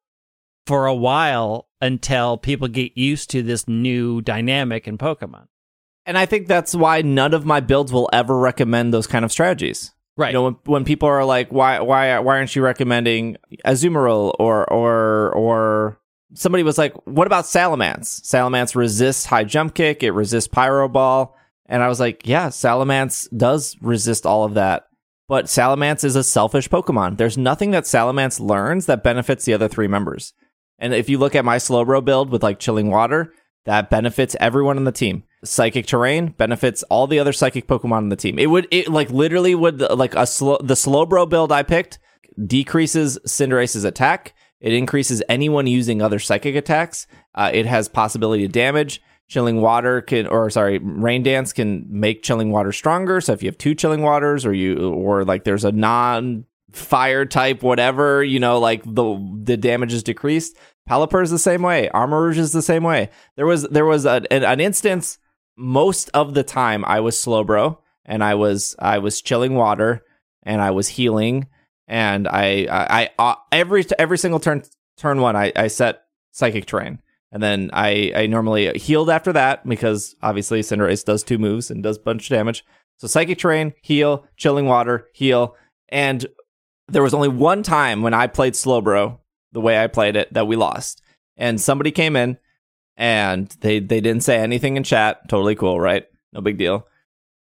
for a while until people get used to this new dynamic in Pokemon. And I think that's why none of my builds will ever recommend those kind of strategies. Right. You know, when, when people are like, why, why, why aren't you recommending Azumarill or, or, or somebody was like, "What about Salamence? Salamence resists high jump kick. It resists Pyro Ball." And I was like, yeah, Salamence does resist all of that. But Salamence is a selfish Pokemon. There's nothing that Salamence learns that benefits the other three members. And if you look at my Slowbro build with like Chilling Water, that benefits everyone on the team. Psychic Terrain benefits all the other Psychic Pokemon on the team. It would, it like literally would like a slow, the Slowbro build I picked decreases Cinderace's attack. It increases anyone using other Psychic attacks. Uh, it has possibility of damage. Chilling Water can, or sorry, Rain Dance can make Chilling Water stronger. So if you have two Chilling Waters, or you, or like there's a non fire type, whatever, you know, like the the damage is decreased. Pelipper is the same way. Armarouge is the same way. There was there was a, an, an instance most of the time I was Slowbro and I was I was chilling water and I was healing and I I, I uh, every every single turn turn one I, I set psychic terrain and then I I normally healed after that because obviously Cinderace does two moves and does a bunch of damage. So psychic terrain, heal, chilling water, heal, and there was only one time when I played Slowbro the way I played it that we lost. And somebody came in and they they didn't say anything in chat. Totally cool, right? No big deal.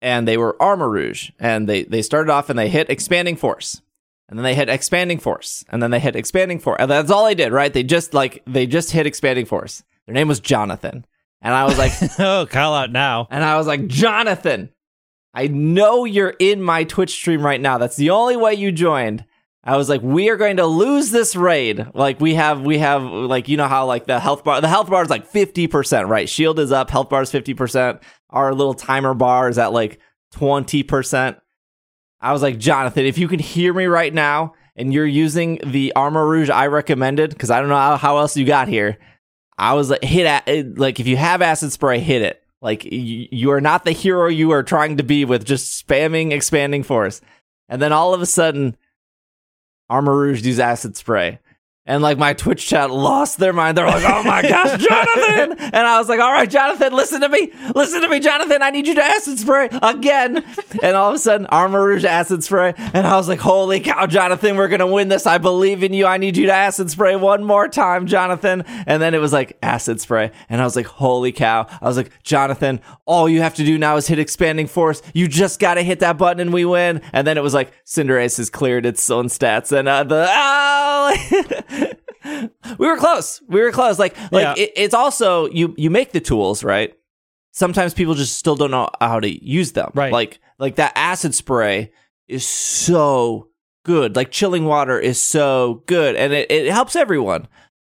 And they were Armarouge, and they they started off and they hit expanding force, and then they hit expanding force, and then they hit expanding force, and that's all they did, right? They just like they just hit expanding force. Their name was Jonathan, and I was like, oh, call out now. and I was like, Jonathan, I know you're in my Twitch stream right now. That's the only way you joined. I was like, we are going to lose this raid. Like we have, we have, like you know how like the health bar, the health bar is like fifty percent, right? Shield is up, health bar is fifty percent. Our little timer bar is at like twenty percent. I was like, Jonathan, if you can hear me right now, and you're using the Armarouge I recommended, because I don't know how, else you got here. I was like, hit like if you have acid spray, hit it. Like you, you are not the hero you are trying to be with just spamming expanding force. And then all of a sudden Armarouge use acid spray. And like my Twitch chat lost their mind. They're like, "Oh my gosh, Jonathan!" And I was like, "All right, Jonathan, listen to me, listen to me, Jonathan. I need you to acid spray again." And all of a sudden, Armarouge acid spray, and I was like, "Holy cow, Jonathan, we're gonna win this! I believe in you. I need you to acid spray one more time, Jonathan." And then it was like acid spray, and I was like, "Holy cow!" I was like, "Jonathan, all you have to do now is hit expanding force. You just gotta hit that button, and we win." And then it was like Cinderace has cleared its own stats, and uh, the oh. we were close. We were close. Like like Yeah. it, it's also you you make the tools right. Sometimes people just still don't know how to use them. Right. Like like that acid spray is so good. Like chilling water is so good, and it, it helps everyone.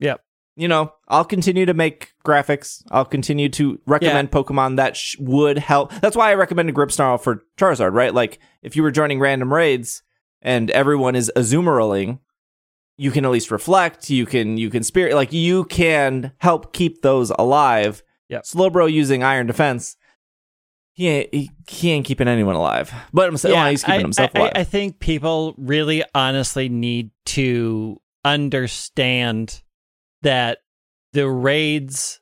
Yep. You know, I'll continue to make graphics. I'll continue to recommend Pokemon that sh- would help. That's why I recommended Grimmsnarl for Charizard, right? Like, if you were joining random raids and everyone is Azumariling, you can at least reflect. You can you can spirit like you can help keep those alive. Yep. Slowbro using Iron Defense, he ain't he, he ain't keeping anyone alive. But himself, well, he's keeping I, himself I, alive. I think people really honestly need to understand that the raids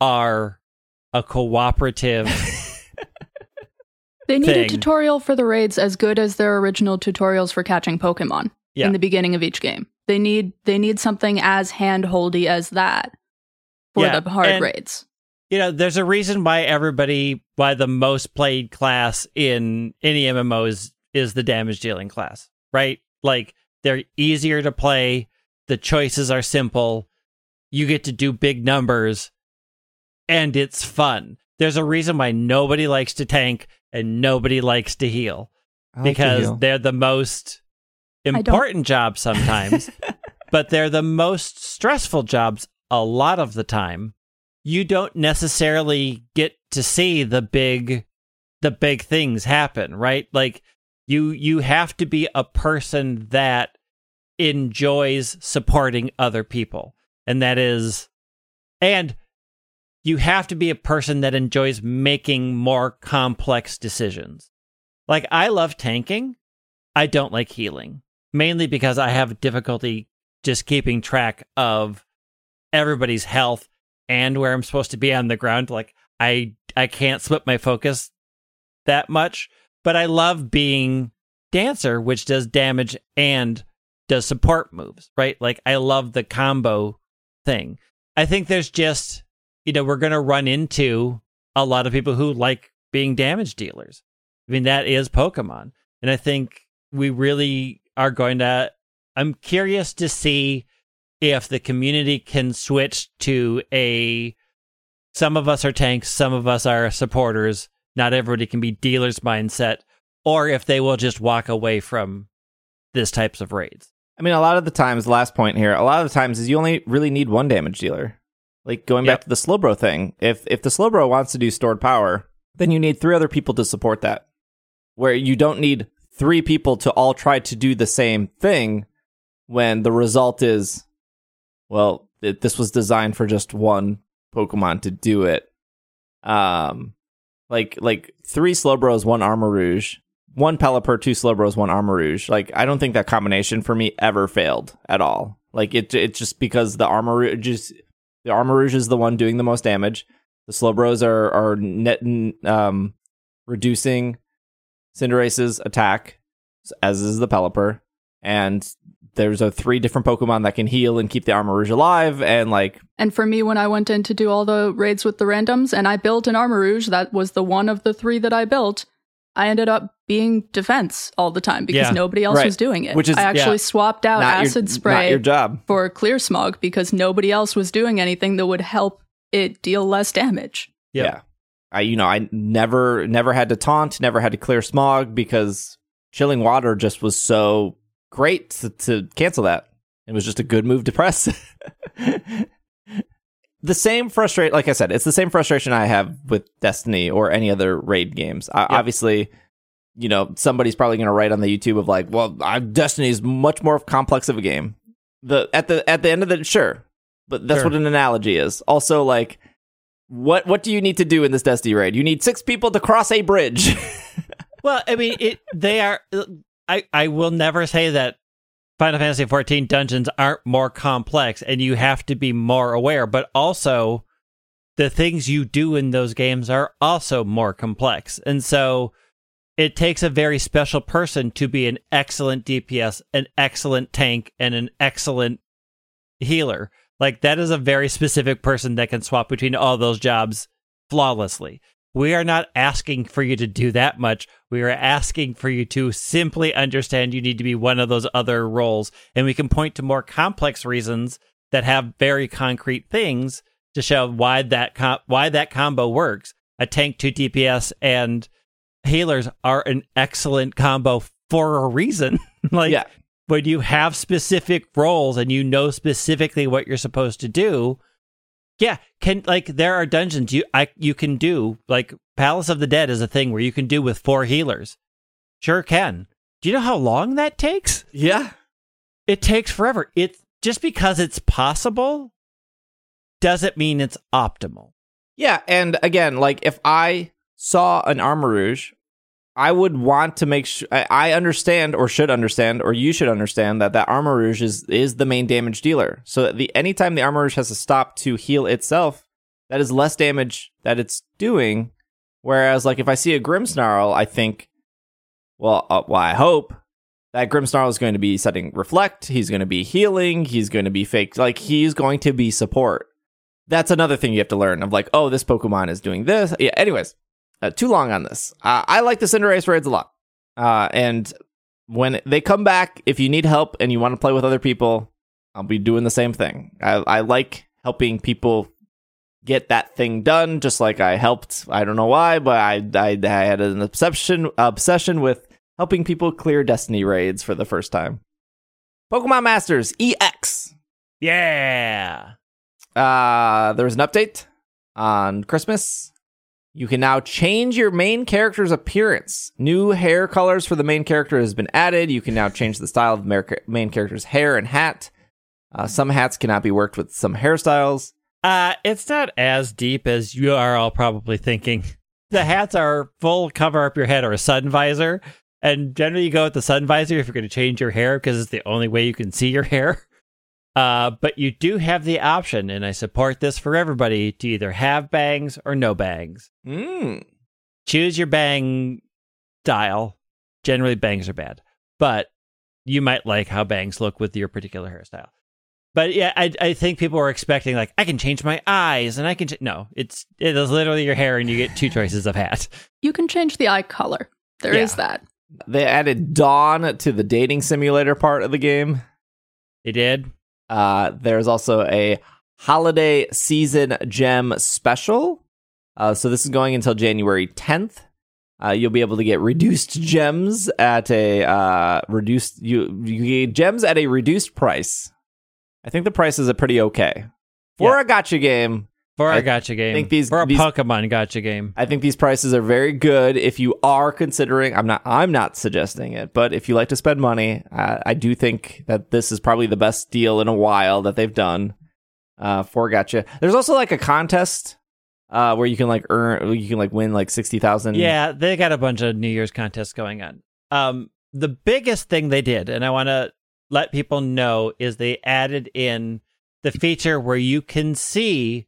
are a cooperative. They need a tutorial for the raids as good as their original tutorials for catching Pokemon Yeah. in the beginning of each game. They need they need something as handholdy as that for Yeah, the hard and- raids. you know, there's a reason why everybody, why the most played class in any MMOs is the damage dealing class, right? Like they're easier to play. The choices are simple. You get to do big numbers and it's fun. There's a reason why nobody likes to tank and nobody likes to heal I like to because heal. they're the most don't. Important jobs sometimes, but they're the most stressful jobs a lot of the time. You don't necessarily get to see the big the big things happen, right? Like you you have to be a person that enjoys supporting other people. And that is and you have to be a person that enjoys making more complex decisions. Like I love tanking, I don't like healing, mainly because I have difficulty just keeping track of everybody's health and where I'm supposed to be on the ground. Like I I can't split my focus that much, but I love being dancer, which does damage and does support moves, right? Like I love the combo thing. I think there's just you know we're going to run into a lot of people who like being damage dealers. I mean, that is Pokemon. And I think we really are going to. I'm curious to see if the community can switch to a. Some of us are tanks, some of us are supporters. Not everybody can be dealers mindset, or if they will just walk away from this types of raids. I mean, a lot of the times, last point here, a lot of the times is you only really need one damage dealer. Like going Yep. back to the Slowbro thing, if if the Slowbro wants to do stored power, then you need three other people to support that. Where you don't need three people to all try to do the same thing when the result is, well, it, this was designed for just one Pokemon to do it. Um, like like three Slowbros, one Armarouge, one Pelipper, two Slowbros, one Armarouge. Like I don't think that combination for me ever failed at all. Like it it's just because the Armor just the Armarouge is the one doing the most damage. The Slowbros are are net um reducing Cinderace's attack, as is the Pelipper, and there's a three different Pokemon that can heal and keep the Armarouge alive, and like And for me, when I went in to do all the raids with the randoms and I built an Armarouge, that was the one of the three that I built, I ended up being defense all the time because Yeah. nobody else Right. was doing it. Which is- I actually yeah. swapped out not acid your, spray not your job. for clear smog because nobody else was doing anything that would help it deal less damage. Yep. Yeah. I you know, I never never had to taunt, never had to clear smog because chilling water just was so great to, to cancel that. It was just a good move to press. the same frustration like I said, it's the same frustration I have with Destiny or any other raid games. I, Obviously, you know, somebody's probably going to write on the YouTube of like, well, I, Destiny is much more complex of a game. The at the at the end of the sure, but that's Sure. what an analogy is. Also, like, what what do you need to do in this Destiny raid? You need six people to cross a bridge. Well, I mean, it. They are. I. I will never say that Final Fantasy XIV dungeons aren't more complex, and you have to be more aware. But also, the things you do in those games are also more complex, and so it takes a very special person to be an excellent DPS, an excellent tank, and an excellent healer. Like that is a very specific person that can swap between all those jobs flawlessly. We are not asking for you to do that much. We are asking for you to simply understand you need to be one of those other roles. And we can point to more complex reasons that have very concrete things to show why that com- why that combo works. A tank, two DPS, and healers are an excellent combo for a reason. like yeah. When you have specific roles and you know specifically what you're supposed to do. Yeah can like there are dungeons you i you can do like palace of the dead is a thing where you can do with four healers. Sure can. Do you know how long that takes? Yeah. it takes forever. It just because it's possible doesn't mean it's optimal. Yeah, and again, like if I saw an Armarouge, I would want to make sure I I understand or should understand or you should understand that that Armarouge is is the main damage dealer. So the anytime the Armarouge has to stop to heal itself, that is less damage that it's doing. Whereas, like if I see a Grimmsnarl, I think, well, uh, well, I hope that Grimmsnarl is going to be setting reflect. He's going to be healing. He's going to be fake. Like he's going to be support that's another thing you have to learn of like, oh, this Pokemon is doing this. Yeah. Anyways, uh, too long on this. Uh, I like the Cinderace raids a lot, uh, and when they come back, if you need help and you want to play with other people, I'll be doing the same thing. I, I like helping people get that thing done, just like I helped. I don't know why, but I I, I had an obsession obsession with helping people clear Destiny raids for the first time. Pokemon Masters EX. yeah Uh, there was an update on Christmas. You can now change your main character's appearance. New hair colors for the main character has been added. You can now change the style of the main character's hair and hat. Uh, some hats cannot be worked with some hairstyles. Uh, it's not as deep as you are all probably thinking. The hats are full cover up your head or a sun visor. And generally, you go with the sun visor if you're going to change your hair because it's the only way you can see your hair. Uh, but you do have the option, and I support this for everybody, to either have bangs or no bangs. Mm. Choose your bang style. Generally, bangs are bad, but you might like how bangs look with your particular hairstyle. But yeah, I I think people were expecting like I can change my eyes and I can ch-. no, it's it is literally your hair and you get two choices of hat. You can change the eye color. There is Yeah. that. They added Dawn to the dating simulator part of the game. They did. Uh, there's also a holiday season gem special. Uh, so this is going until January 10th. Uh, you'll be able to get reduced gems at a uh, reduced you you get gems at a reduced price. I think the prices are pretty okay for Yeah. a gacha game. For I a gacha game. think these- for a these- Pokemon gacha game. I think these prices are very good if you are considering. I'm not. I'm not suggesting it, but if you like to spend money, uh, I do think that this is probably the best deal in a while that they've done uh, for gacha. There's also like a contest uh, where you can like earn, you can like win like sixty thousand. Yeah, they got a bunch of New Year's contests going on. Um, the biggest thing they did, and I want to let people know, is they added in the feature where you can see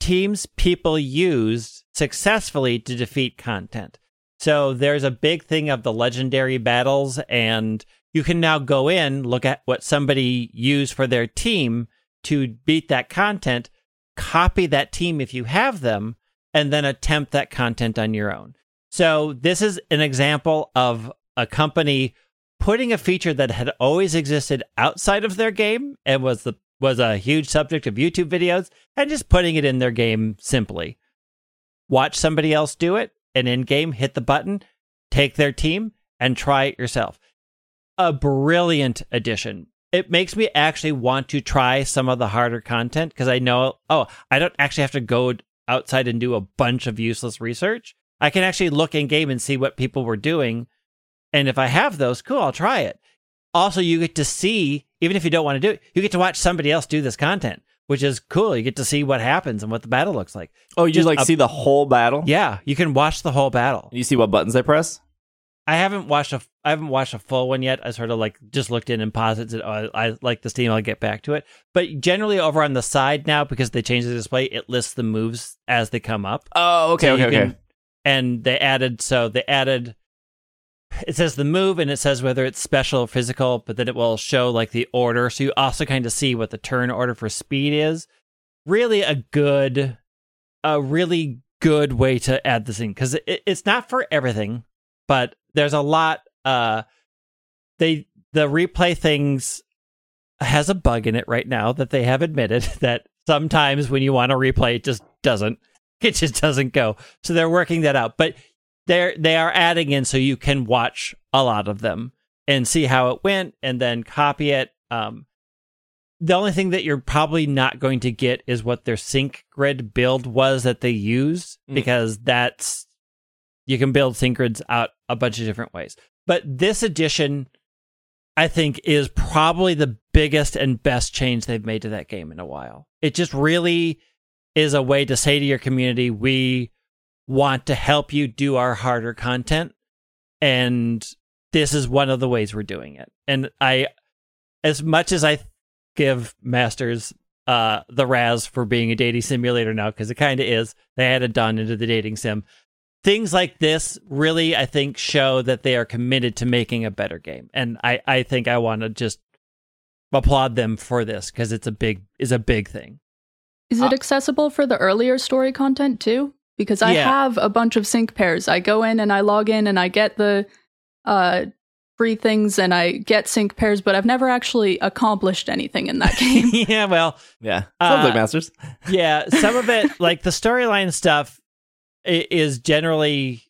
teams people used successfully to defeat content. So there's a big thing of the legendary battles, and you can now go in, look at what somebody used for their team to beat that content, copy that team if you have them, and then attempt that content on your own. So this is an example of a company putting a feature that had always existed outside of their game and was the was a huge subject of YouTube videos and just putting it in their game simply. Watch somebody else do it and in game hit the button, take their team and try it yourself. A brilliant addition. It makes me actually want to try some of the harder content because I know, oh, I don't actually have to go outside and do a bunch of useless research. I can actually look in game and see what people were doing. And if I have those, cool, I'll try it. Also, you get to see, even if you don't want to do it, you get to watch somebody else do this content, which is cool. You get to see what happens and what the battle looks like. Oh, you Just like a- see the whole battle? Yeah, you can watch the whole battle. You see what buttons they press? I haven't watched a I haven't watched a full one yet. I sort of like just looked in and paused it. Oh, I, I like this team. I'll get back to it. But generally, over on the side now, because they changed the display, it lists the moves as they come up. Oh, okay, So okay, okay. can- And they added so they added. It says the move and it says whether it's special or physical, but then it will show like the order. So you also kind of see what the turn order for speed is. Really a good, a really good way to add this in because it, it's not for everything, but there's a lot. Uh, they the replay things has a bug in it right now that they have admitted that sometimes when you want to replay, it just doesn't. It just doesn't go. So they're working that out, but they're they are adding in so you can watch a lot of them and see how it went, and then copy it. Um, the only thing that you're probably not going to get is what their sync grid build was that they used Mm. because that's you can build sync grids out a bunch of different ways. But this edition, I think, is probably the biggest and best change they've made to that game in a while. It just really is a way to say to your community, we want to help you do our harder content. And this is one of the ways we're doing it. And I, as much as I give Masters uh, the Raz for being a dating simulator now, because it kind of is, they had added Dawn into the dating sim. Things like this really, I think, show that they are committed to making a better game. And I, I think I want to just applaud them for this because it's a big is a big thing. Is Uh, it accessible for the earlier story content too? Because I Yeah. have a bunch of sync pairs. I go in and I log in and I get the uh, free things and I get sync pairs, but I've never actually accomplished anything in that game. yeah, well, Yeah, sounds Uh, like Masters. yeah, some of it, like the storyline stuff, is generally.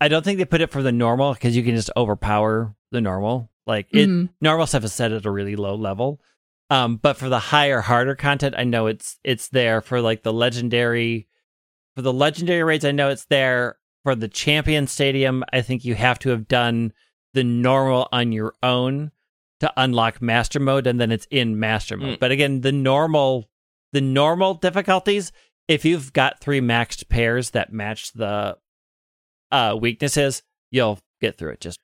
I don't think they put it for the normal because you can just overpower the normal. Like it, Mhm. normal stuff is set at a really low level. Um, but for the higher, harder content, I know it's it's there for like the legendary. For the legendary raids, I know it's there. For the champion stadium, I think you have to have done the normal on your own to unlock master mode, and then it's in master mode. Mm. But again, the normal, the normal difficulties, if you've got three maxed pairs that match the uh, weaknesses, you'll get through it. Just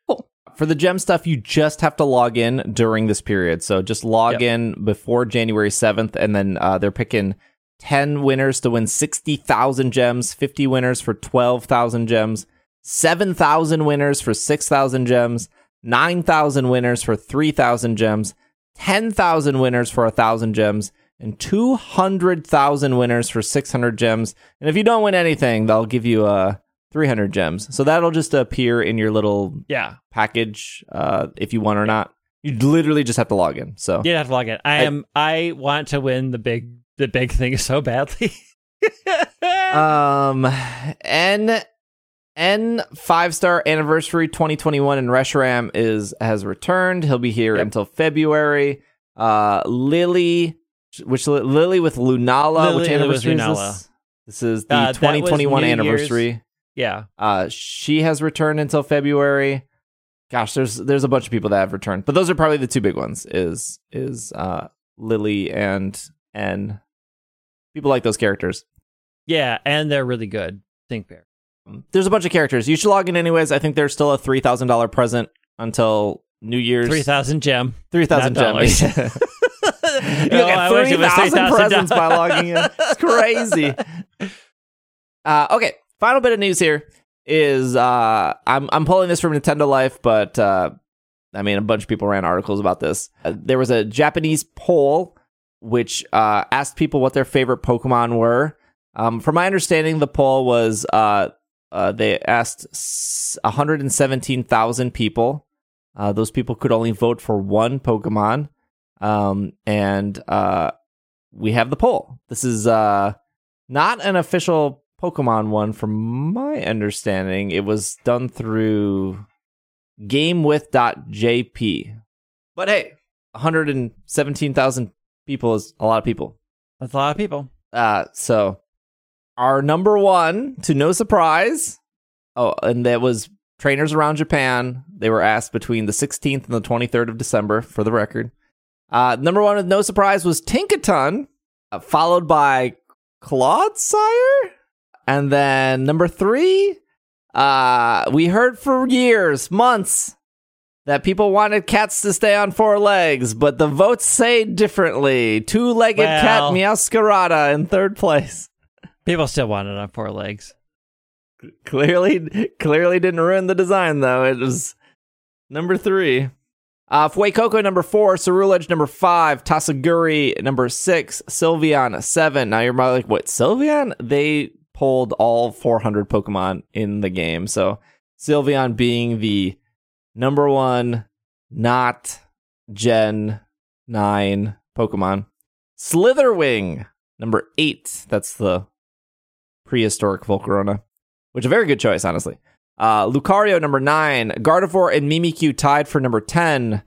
For the gem stuff, you just have to log in during this period. So just log Yep. in before January 7th, and then uh, they're picking 10 winners to win 60,000 gems, 50 winners for 12,000 gems, 7,000 winners for 6,000 gems, 9,000 winners for 3,000 gems, 10,000 winners for 1,000 gems, and 200,000 winners for 600 gems. And if you don't win anything, they'll give you uh, 300 gems. So that'll just appear in your little Yeah. package uh, if you won or not. You literally just have to log in. So You have to log in. I I- am. I want to win the big the big thing so badly. um n n five star anniversary 2021 and Reshiram is has returned he'll be here Yep. until february uh Lillie which Lillie with lunala Lily- which anniversary is this this is the Uh, 2021 New Year's. anniversary yeah. uh she has returned until february gosh there's there's a bunch of people that have returned but those are probably the two big ones is is uh Lillie and and people like those characters Yeah, and they're really good. Think Bear. There's a bunch of characters. You should log in anyways. I think there's still a three thousand dollar present until New Year's. Three thousand gem. Three thousand gems. you Oh, get three thousand $3,000. presents by logging in. It's crazy. Uh, okay, final bit of news here is uh, I'm I'm pulling this from Nintendo Life, but uh, I mean a bunch of people ran articles about this. Uh, there was a Japanese poll which uh, asked people what their favorite Pokemon were. Um, from my understanding, the poll was uh, uh, they asked 117,000 people. Uh, those people could only vote for one Pokemon, um, and uh, we have the poll. This is uh, not an official Pokemon one, from my understanding. It was done through GameWith.jp. But hey, 117,000 people is a lot of people. That's a lot of people. Uh, so our number one, to no surprise, oh, and that was trainers around Japan. They were asked between the 16th and the 23rd of December, for the record. Uh, number one with no surprise was Tinkaton, uh, followed by Clodsire, and then number three, uh, we heard for years, months. That people wanted cats to stay on four legs, but the votes say differently. Two-legged cat Well- Meowscarada in third place. People still want it on four legs. Clearly, clearly didn't ruin the design though. It was number three. Uh, Fuecoco number four, Ceruledge number five, Tatsugiri number six, Sylveon seven. Now you're probably like, what, Sylveon? They pulled all 400 Pokemon in the game. So Sylveon being the number one, not Gen 9 Pokemon. Slither Wing number eight. That's the prehistoric Volcarona, which a very good choice, honestly. Uh, Lucario number nine, Gardevoir and Mimikyu tied for number ten.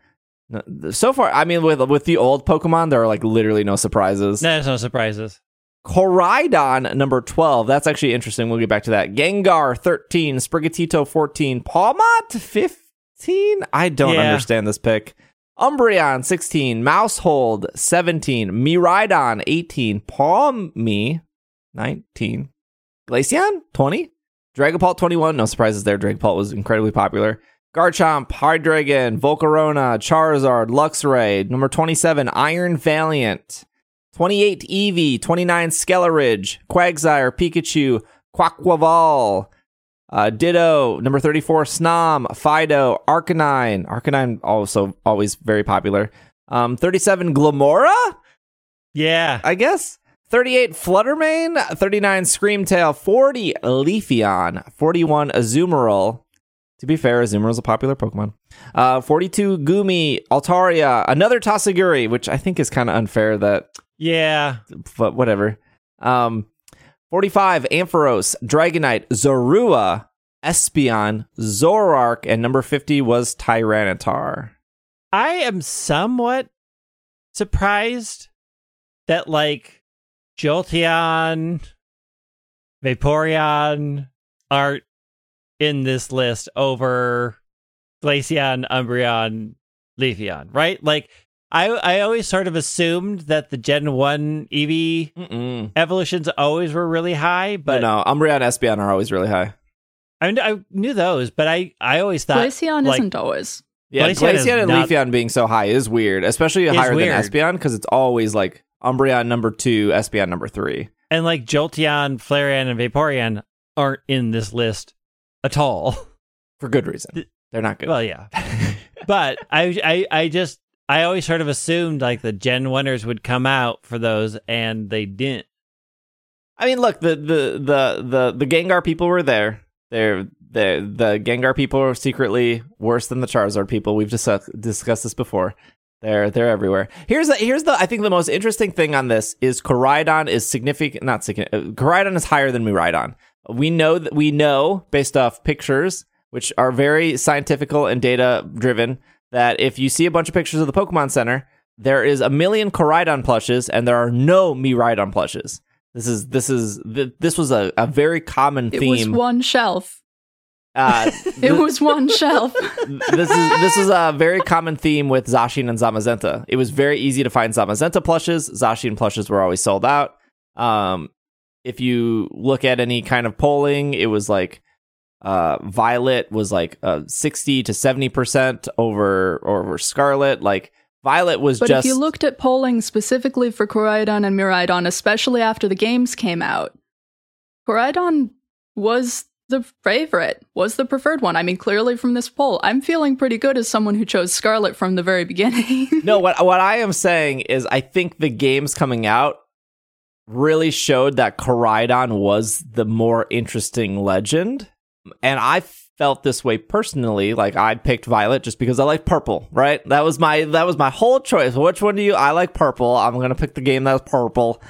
So far, I mean, with with the old Pokemon, there are like literally no surprises. No, there's no surprises. Koraidon number twelve. That's actually interesting. We'll get back to that. Gengar thirteen, Sprigatito fourteen, Pawmot fifteen. I don't Yeah. understand this pick. Umbreon 16, Maushold 17, Miraidon 18, Pawmi 19, Glaceon 20, Dragapult 21. No surprises there. Dragapult was incredibly popular. Garchomp, Hydreigon, Volcarona, Charizard, Luxray. Number 27, Iron Valiant. 28, Eevee. 29, Skeledirge, Quagsire, Pikachu, Quaquaval. Uh, Ditto, number 34, Snom, Fidough, Arcanine. Arcanine also always very popular. Um, 37, Glimmora? Yeah. I guess. 38 Flutter Mane, 39 Scream Tail, 40 Leafeon, 41 Azumarill. To be fair, Azumarill is a popular Pokemon. Uh, 42 Gumi, Altaria, another Tatsugiri, which I think is kind of unfair that, Yeah. but whatever. Um, 45 Ampharos, Dragonite, Zorua, Espeon, Zoroark, and number 50 was Tyranitar. I am somewhat surprised that like Jolteon, Vaporeon aren't in this list over Glaceon, Umbreon, Leafeon, right? Like I I always sort of assumed that the Gen 1 Eevee Mm-mm. evolutions always were really high, But but no, Umbreon and Espeon are always really high. I, I knew those, but I I always thought Glaceon like, isn't always. Yeah, Glaceon Glaceon and not- Leafeon being so high is weird, especially Is higher weird. than Espeon because it's always like Umbreon number two, Espeon number three. and like Jolteon, Flareon, and Vaporeon aren't in this list at all. For good reason. They're not good. Well, yeah, but I, I, I just, I always sort of assumed like the Gen Winners would come out for those, and they didn't. I mean, look, the the the the the Gengar people were there. They're the the Gengar people are secretly worse than the Charizard people. We've just discussed this before. They're they're everywhere. Here's the here's the I think the most interesting thing on this is Koraidon is significant not significant. Uh, Koraidon is higher than Miraidon. We know that we know based off pictures, which are very scientifical and data driven, that if you see a bunch of pictures of the Pokemon Center, there is a million Koraidon plushes and there are no Miraidon plushes. This is this is this was a, a very common theme. It was one shelf. Uh, it was one shelf. this is this is a very common theme with Zacian and Zamazenta. It was very easy to find Zamazenta plushes. Zacian plushes were always sold out. Um, if you look at any kind of polling, it was like uh, Violet was like uh, sixty to seventy percent over over Scarlet. Like Violet was but just. if you looked at polling specifically for Koraidon and Miraidon, especially after the games came out, Koraidon was the favorite, was the preferred one. I mean, clearly from this poll, I'm feeling pretty good as someone who chose Scarlet from the very beginning. no, what what I am saying is I think the games coming out really showed that Koraidon was the more interesting legend. And I felt this way personally. Like I picked Violet just because I like purple, right? That was my that was my whole choice. Which one do you I like purple. I'm gonna pick the game that's purple.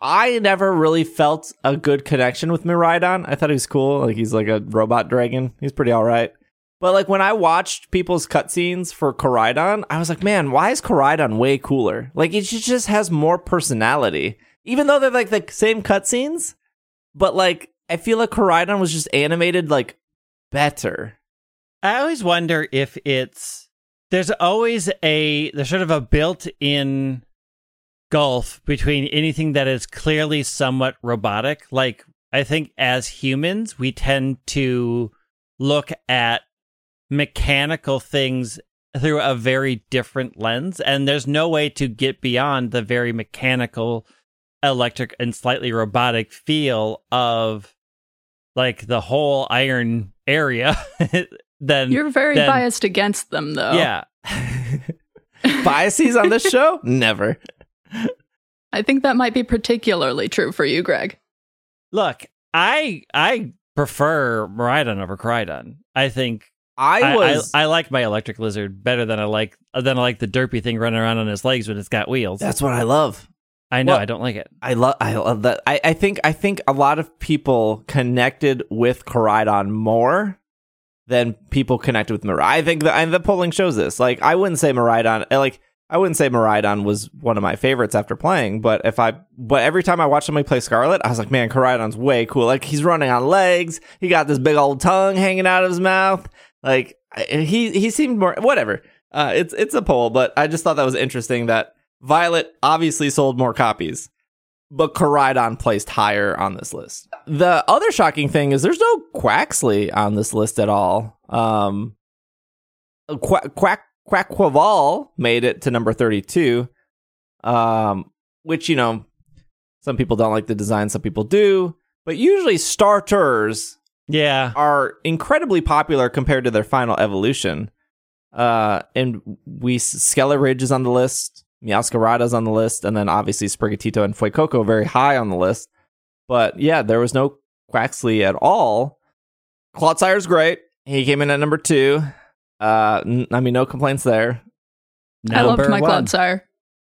I never really felt a good connection with Miraidon. I thought he was cool. Like he's like a robot dragon. He's pretty all right. But like when I watched people's cutscenes for Koraidon, I was like, man, why is Koraidon way cooler? Like it just has more personality. Even though they're like the same cutscenes, but like I feel like Koraidon was just animated like better. I always wonder if it's there's always a there's sort of a built-in gulf between anything that is clearly somewhat robotic. Like, I think as humans, we tend to look at mechanical things through a very different lens. And there's no way to get beyond the very mechanical, electric, and slightly robotic feel of like the whole iron area. then you're very then, biased against them, though. Yeah. Biases on this show? Never. I think that might be particularly true for you, Greg. Look, I I prefer Miraidon over Koraidon. I think I was I, I, I, like my electric lizard better than I like than I like the derpy thing running around on his legs when it's got wheels. That's what I love. I know well, I don't like it. I love I love that. I, I think I think a lot of people connected with Koraidon more than people connected with Miraidon. I think the the polling shows this. Like I wouldn't say Miraidon like I wouldn't say Miraidon was one of my favorites after playing, but if I, but every time I watched somebody play Scarlet, I was like, man, Koraidon's way cool. Like he's running on legs. He got this big old tongue hanging out of his mouth. Like he, he seemed more, whatever. Uh, it's, it's a poll, but I just thought that was interesting that Violet obviously sold more copies, but Koraidon placed higher on this list. The other shocking thing is there's no Quaxly on this list at all. Um, Quack, Quack Quaquaval made it to number 32, um, which, you know, some people don't like the design, some people do. But usually starters yeah. are incredibly popular compared to their final evolution. Uh, and we Skeledirge is on the list, Meowscarada is on the list, and then obviously Sprigatito and Fuecoco very high on the list. But yeah, there was no Quaxly at all. Clodsire great. He came in at number two. Uh, n- I mean, no complaints there. I loved my one. Clodsire.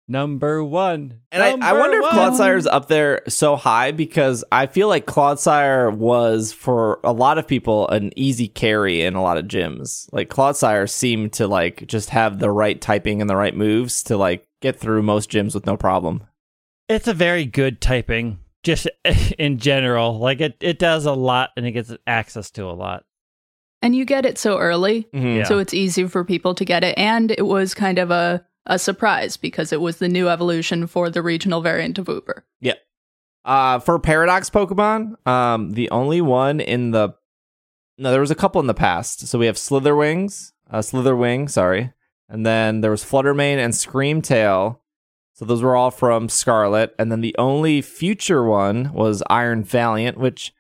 Number one. And Number I, I wonder one. if Clodsire's up there so high because I feel like Clodsire was, for a lot of people, an easy carry in a lot of gyms. Like, Clodsire seemed to, like, just have the right typing and the right moves to, like, get through most gyms with no problem. It's a very good typing, just in general. Like, it, it does a lot and it gets access to a lot. And you get it so early, mm-hmm. yeah. so it's easy for people to get it. And it was kind of a, a surprise because it was the new evolution for the regional variant of Wooper. Yeah. Uh, for Paradox Pokemon, um, the only one in the no, there was a couple in the past. So we have Slither Wings, uh, Slither Wing, sorry, and then there was Flutter Mane and Scream Tail. So those were all from Scarlet, and then the only future one was Iron Valiant, which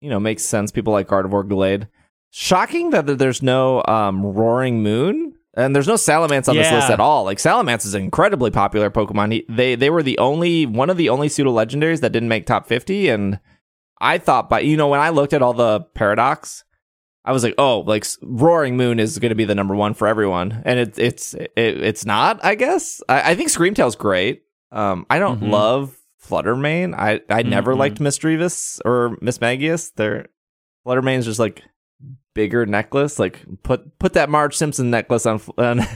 you know makes sense. People like Gardevoir Gallade. Shocking that there's no um, Roaring Moon. And there's no Salamence on this list at all. Like Salamence is an incredibly popular Pokemon. He, they they were the only one of the only pseudo legendaries that didn't make top 50 and I thought by you know when I looked at all the paradox I was like, "Oh, like Roaring Moon is going to be the number 1 for everyone." And it, it's it, it's not, I guess. I, I think Scream Tail's great. Um I don't Mhm. love Flutter Mane. I I never Mm-mm. liked Misdreavus or Mismagius. They're Flutter Mane's just like bigger necklace. Like put put that Marge Simpson necklace on. on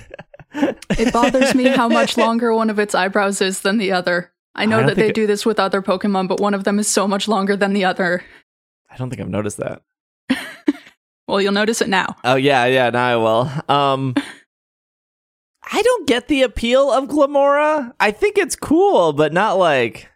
It bothers me how much longer one of its eyebrows is than the other. I know I that they it- do this with other Pokemon, but one of them is so much longer than the other. I don't think I've noticed that. Well, you'll notice it now. Oh yeah, yeah. Now I will. Um, I don't get the appeal of Glimmora. I think it's cool, but not like.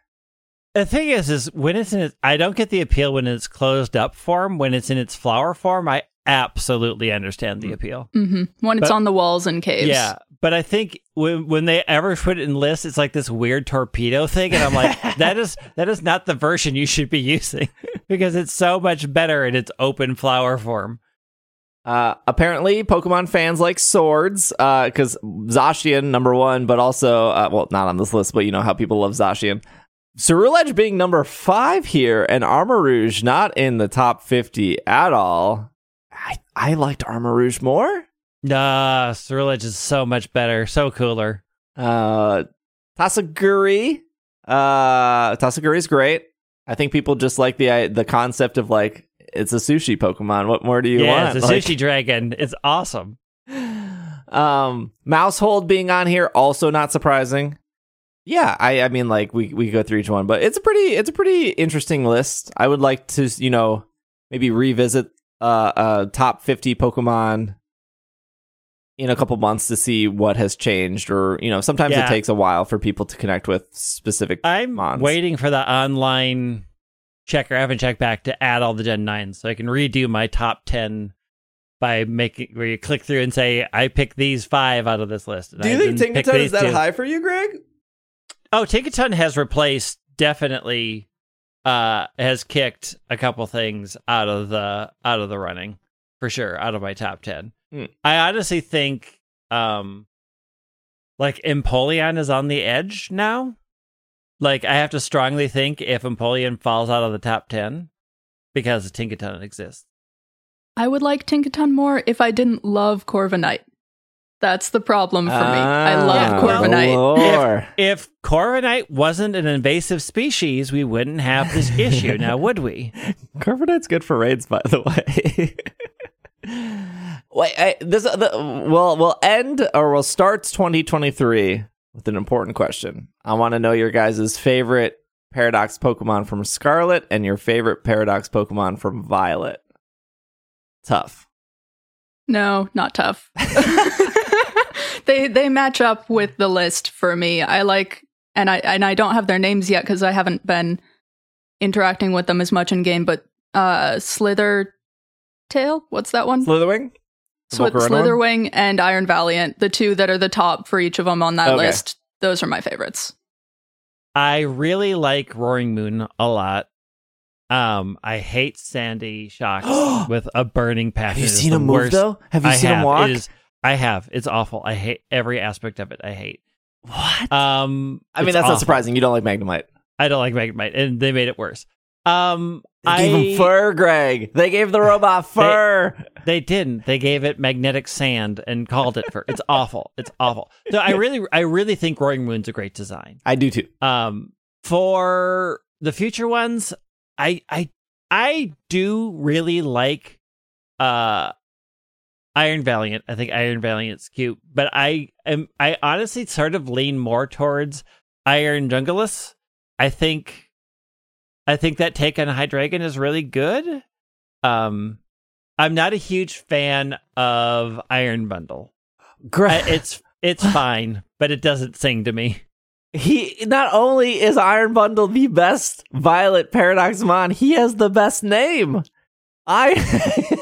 The thing is, is when it's in its, I don't get the appeal when it's closed up form. When it's in its flower form, I absolutely understand the appeal. Mm-hmm. When it's But- on the walls and caves. Yeah, but I think when when they ever put it in lists, it's like this weird torpedo thing, and I'm like, that is that is not the version you should be using because it's so much better in its open flower form. Uh, apparently, Pokemon fans like swords because Zacian number one, but also uh, well, not on this list, but you know how people love Zacian. Ceruledge being number five here, and Armarouge not in the top fifty at all. I I liked Armarouge more. Nah, Ceruledge is so much better, so cooler. Uh, Tatsugiri. Uh, Tatsugiri is great. I think people just like the the concept of like it's a sushi Pokemon. What more do you yeah, want? it's a Like- sushi dragon. It's awesome. um, Maushold being on here also not surprising. Yeah, I I mean like we we go through each one, but it's a pretty it's a pretty interesting list. I would like to you know maybe revisit uh uh top 50 Pokemon in a couple months to see what has changed or you know sometimes Yeah. it takes a while for people to connect with specific I'm Mons. waiting for the online checker. I haven't checked back to add all the Gen 9s so I can redo my top 10 by making where you click through and say, I pick these five out of this list. Do you I think didn't pick Tinkaton is that two. high for you, Greg? Oh, Tinkaton has replaced definitely uh has kicked a couple things out of the out of the running for sure out of my top 10. Hmm. I honestly think um like Empoleon is on the edge now. Like I have to strongly think if Empoleon falls out of the top 10 because Tinkaton exists. I would like Tinkaton more if I didn't love Corviknight. That's the problem for me. I Ah, love Corviknight. lore. If Corviknight wasn't an invasive species, we wouldn't have this issue now, would we? Corviknight's good for raids, by the way. Wait, I, this the, we'll we'll end or we'll start 2023 with an important question. I want to know your guys' favorite Paradox Pokemon from Scarlet and your favorite Paradox Pokemon from Violet. Tough. No, not tough. they they match up with the list for me. I like and I and I don't have their names yet because I haven't been interacting with them as much in game. But uh, Slither Tail, what's that one? Slither Wing. The Swi- Volcarona one? Slither Wing and Iron Valiant, the two that are the top for each of them on that Okay. list. Those are my favorites. I really like Roaring Moon a lot. Um, I hate Sandy Shocks with a burning passion. Have you seen the him move though? Have you I seen have. him walk? It is, I have. It's awful. I hate every aspect of it. I hate. what? Um, I mean, it's that's not surprising. You don't like Magnemite. I don't like Magnemite, and they made it worse. Um, They I gave him fur, Greg. They gave the robot fur. They didn't. They gave it magnetic sand and called it fur. It's awful. It's awful. So I really, I really think Roaring Moon's a great design. I do too. Um, for the future ones, I, I, I do really like, uh, Iron Valiant. I think Iron Valiant's cute, but I am, I honestly sort of lean more towards Iron Jugulis. I think, I think that take on Hydreigon is really good. Um, I'm not a huge fan of Iron Bundle. Greg, It's it's fine, but it doesn't sing to me. he not only is Iron Bundle the best Violet Paradoxmon, he has the best name. I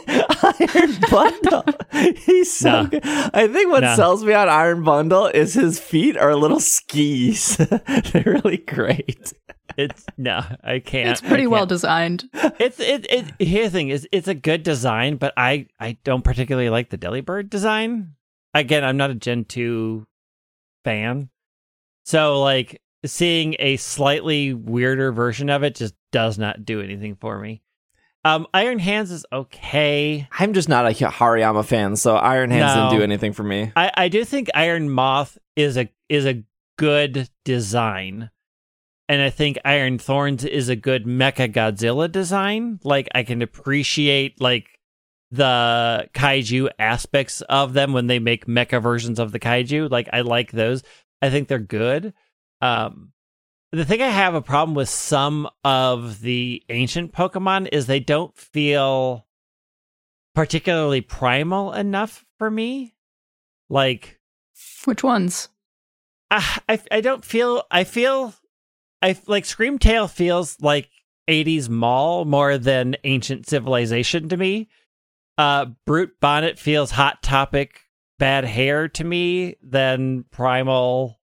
Iron Bundle. He's so No. good. I think what No. sells me on Iron Bundle is his feet are little skis. They're really great. It's no, I can't. It's pretty well can't. designed. It's it, it. Here's the thing: is it's a good design, but I I don't particularly like the Delibird design. again, I'm not a Gen 2 fan. So like seeing a slightly weirder version of it just does not do anything for me. Um, Iron Hands is okay. I'm just not a Hariyama fan, so Iron Hands No. didn't do anything for me. I, I do think Iron Moth is a is a good design. And I think Iron Thorns is a good Mecha Godzilla design. Like I can appreciate like the kaiju aspects of them when they make mecha versions of the kaiju. Like I like those. I think they're good. Um the thing I have a problem with some of the ancient Pokemon is they don't feel particularly primal enough for me. Like Which ones? I, I I don't feel I feel I like Scream Tail feels like 80s mall more than ancient civilization to me. Uh Brute Bonnet feels hot topic bad hair to me than primal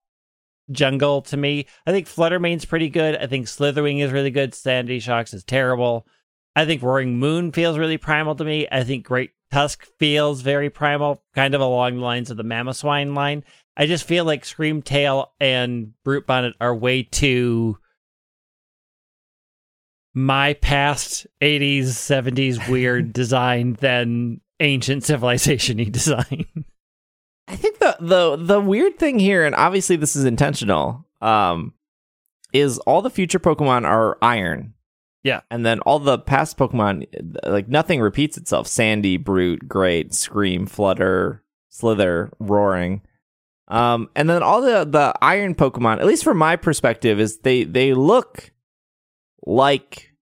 jungle to me. I think Flutter Mane's pretty good. I think Slither Wing is really good. Sandy Shocks is terrible. I think Roaring Moon feels really primal to me. I think Great Tusk feels very primal, kind of along the lines of the Mamoswine line. I just feel like Scream Tail and Brute Bonnet are way too my past 80s, 70s weird design than ancient civilization y design. I think the the the weird thing here, and obviously this is intentional, um, is all the future Pokemon are iron. Yeah. And then all the past Pokemon, like nothing repeats itself. Sandy, Brute, Great, Scream, Flutter, Slither, Roaring. Um, and then all the the iron Pokemon, at least from my perspective, is they they look like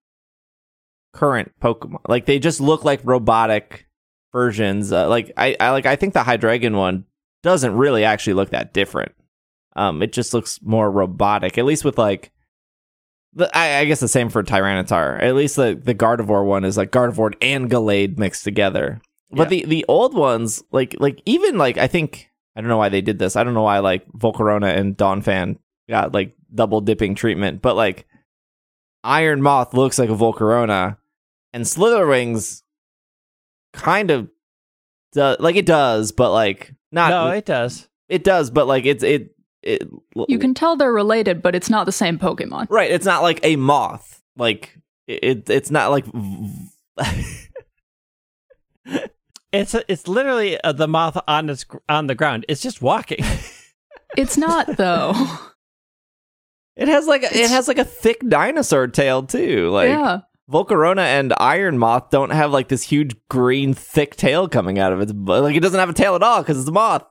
current Pokemon. Like they just look like robotic versions. Uh, like I, I like I think the Hydreigon one doesn't really actually look that different. Um, it just looks more robotic, at least with like. The, I, I guess the same for Tyranitar. At least the the Gardevoir one is like Gardevoir and Gallade mixed together. But the the old ones, like like even like I think I don't know why they did this. I don't know why like Volcarona and Donphan got like double dipping treatment, but like Iron Moth looks like a Volcarona, and Slither Wings kind of does like it does, but like not. no, it does. it does, but like it's it it. You can tell they're related, but it's not the same Pokemon. right. It's not like a moth. Like it. It's not like. It's it's literally uh, the moth on its on the ground. It's just walking. It's not though. It has like a, it has like a thick dinosaur tail too. Like yeah. Volcarona and Iron Moth don't have like this huge green thick tail coming out of its butt. Like it doesn't have a tail at all because it's a moth.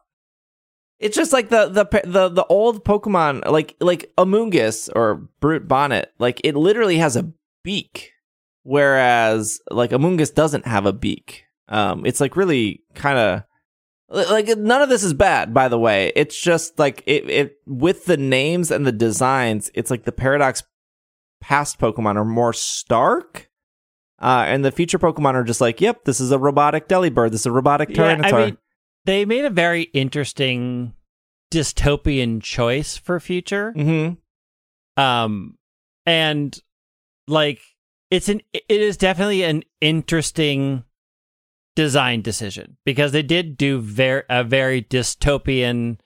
It's just like the the the the old Pokemon, like like Amoonguss or Brute Bonnet. Like it literally has a beak, whereas like Amoonguss doesn't have a beak. Um, it's like really kind of like none of this is bad, by the way. It's just like it it with the names and the designs. It's like the Paradox past Pokemon are more stark. Uh, and the future Pokemon are just like, yep, this is a robotic Delibird. This is a robotic Yeah, I mean, they made a very interesting dystopian choice for future. mm-hmm. Um, and like it's an it is definitely an interesting design decision because they did do very a very dystopian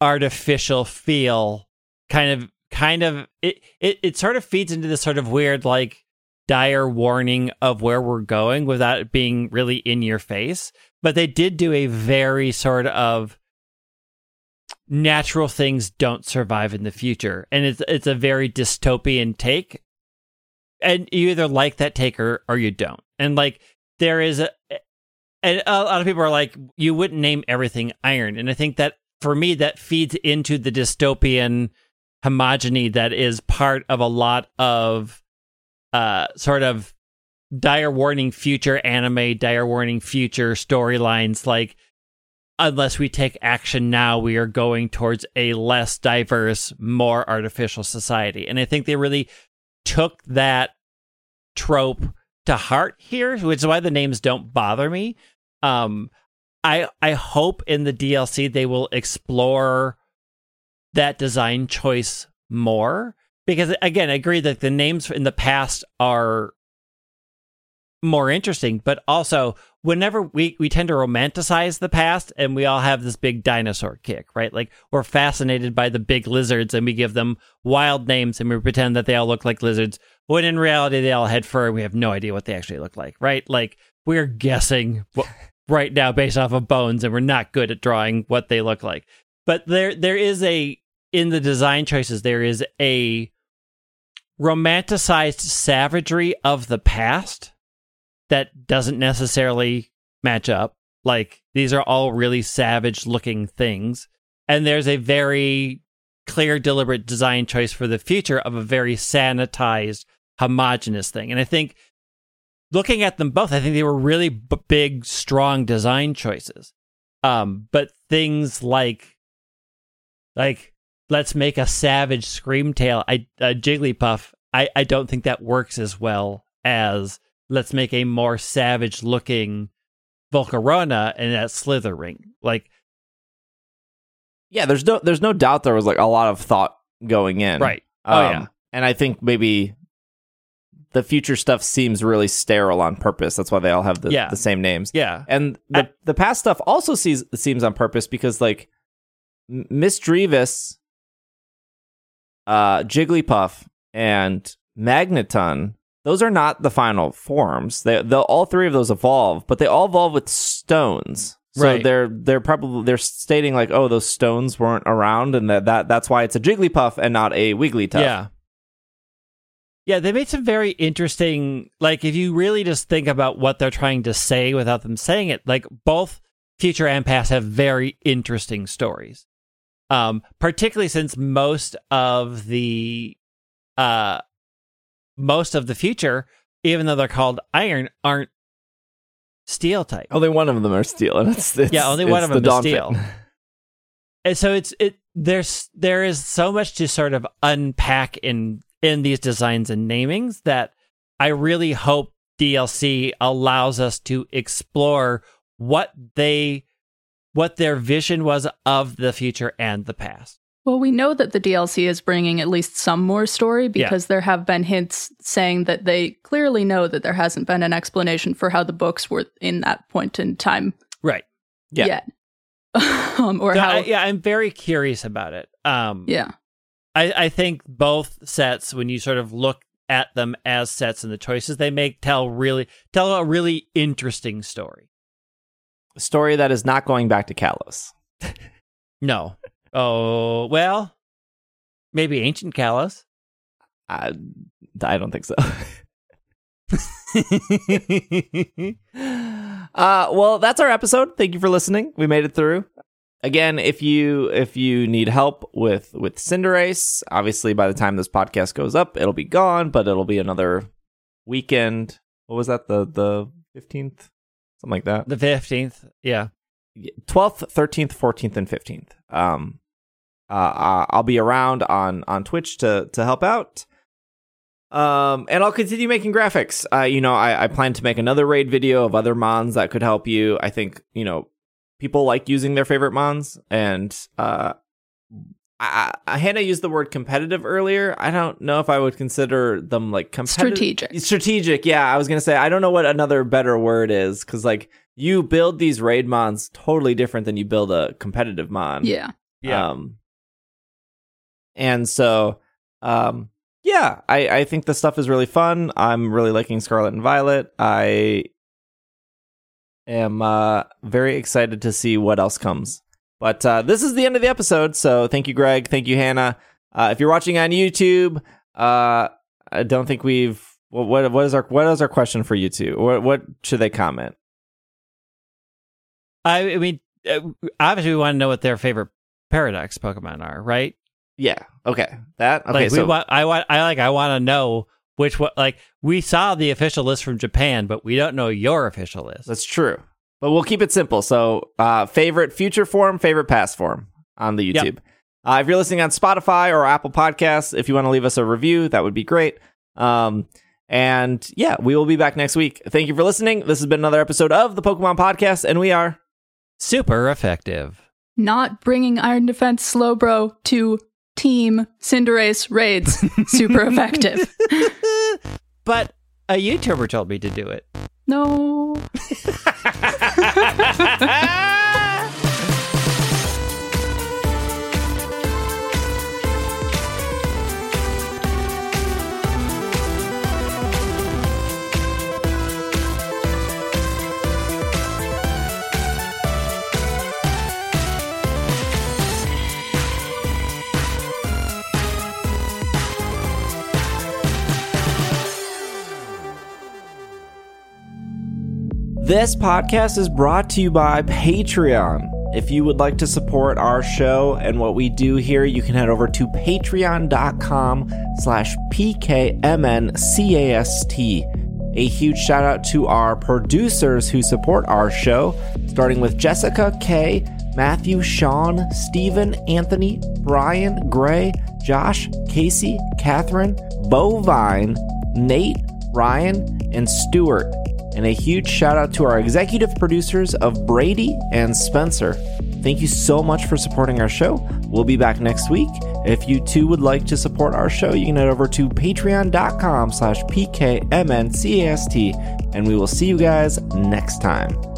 artificial feel kind of kind of it, it it sort of feeds into this sort of weird like dire warning of where we're going without it being really in your face. But they did do a very sort of natural things don't survive in the future. And it's it's a very dystopian take. And you either like that take or, or you don't. And like there is a and a lot of people are like you wouldn't name everything iron. And i think that for me that feeds into the dystopian homogeny that is part of a lot of uh sort of dire warning future anime dire warning future storylines. Like unless we take action now we are going towards a less diverse more artificial society. And i think they really took that trope to heart here which is why the names don't bother me um i i hope in the dlc they will explore that design choice more because again i agree that the names in the past are more interesting but also whenever we we tend to romanticize the past and we all have this big dinosaur kick, right? Like we're fascinated by the big lizards and we give them wild names and we pretend that they all look like lizards when in reality they all had fur and we have no idea what they actually look like, right? Like we're guessing right now based off of bones and we're not good at drawing what they look like. But there there is a in the design choices there is a romanticized savagery of the past that doesn't necessarily match up. Like these are all really savage looking things. And there's a very clear, deliberate design choice for the future of a very sanitized, homogenous thing. And I think looking at them both, I think they were really b- big, strong design choices. Um, but things like, like, let's make a savage Scream Tail, I, a Jigglypuff, I, I don't think that works as well as let's make a more savage looking Volcarona and that Slither Wing. Like, yeah, there's no there's no doubt there was like a lot of thought going in, right? Um, oh yeah, and I think maybe the future stuff seems really sterile on purpose. That's why they all have the, Yeah. the same names. yeah, And the I- the past stuff also sees seems on purpose because like Misdreavus, uh, Jigglypuff, and Magneton. Those are not the final forms. They, they all three of those evolve, but they all evolve with stones. So Right. they're they're probably they're stating like, oh, those stones weren't around, and that, that that's why it's a Jigglypuff and not a Wigglytuff. yeah. Yeah, they made some very interesting. Like, if you really just think about what they're trying to say without them saying it, like both future and past have very interesting stories. Um, particularly since most of the, uh, most of the future, even though they're called iron, aren't steel type. Only one of them are steel, and it's, it's Yeah, only one of them the is steel. And so it's it there's there is so much to sort of unpack in in these designs and namings that I really hope DLC allows us to explore what they what their vision was of the future and the past. Well, we know that the DLC is bringing at least some more story because there have been hints saying that they clearly know that there hasn't been an explanation for how the books were in that point in time Right. Yeah. yet. um, or So how, I, yeah, I'm very curious about it. Um yeah. I, I think both sets, when you sort of look at them as sets and the choices they make, tell really tell a really interesting story. A story that is not going back to Kalos. No. Oh well, maybe ancient Kalos. I, I don't think so. uh, well, that's our episode. Thank you for listening. We made it through. Again, if you if you need help with with Cinderace, obviously by the time this podcast goes up, it'll be gone, but it'll be another weekend. What was that? The the fifteenth, something like that. the fifteenth. Yeah. 12th 13th 14th and 15th um uh, uh, i'll be around on on twitch to to help out um and i'll continue making graphics uh you know i i plan to make another raid video of other mons that could help you i think you know people like using their favorite mons and uh I, I, Hannah used the word competitive earlier. I don't know if I would consider them like competitive. Strategic. Strategic, yeah. I was gonna say I don't know what another better word is because like you build these raid mons totally different than you build a competitive mon. Yeah. Um, and so, um, yeah, I, I think the stuff is really fun. I'm really liking Scarlet and Violet. I am uh, very excited to see what else comes. But uh, this is the end of the episode. So thank you, Greg. Thank you, Hannah. Uh, if you're watching on YouTube, uh, I don't think we've. What, what what is our what is our question for you two? What what should they comment? I, I mean, uh, obviously, we want to know what their favorite paradox Pokemon are, right? Yeah. Okay. That okay. like we so want, I want, I like, I want to know which what. Like we saw the official list from Japan, but we don't know your official list. That's true. But we'll keep it simple. So, uh, favorite future form, favorite past form on the Yep. YouTube. Uh, if you're listening on Spotify or Apple Podcasts, if you want to leave us a review, that would be great. Um, and yeah, we will be back next week. Thank you for listening. This has been another episode of the Pokemon Podcast, and we are. Super effective. Not bringing Iron Defense Slowbro to Team Cinderace raids. Super effective. but a YouTuber told me to do it. No. This podcast is brought to you by Patreon. If you would like to support our show and what we do here, you can head over to patreon.com slash pkmncast. A huge shout out to our producers who support our show, starting with Jessica K, Matthew, Sean, Stephen, Anthony, Brian, Gray, Josh, Casey, Catherine, Bovine, Nate, Ryan, and Stuart. And a huge shout out to our executive producers of Brady and Spencer. Thank you so much for supporting our show. We'll be back next week. If you too would like to support our show, you can head over to patreon.com slash pkmncast, and we will see you guys next time.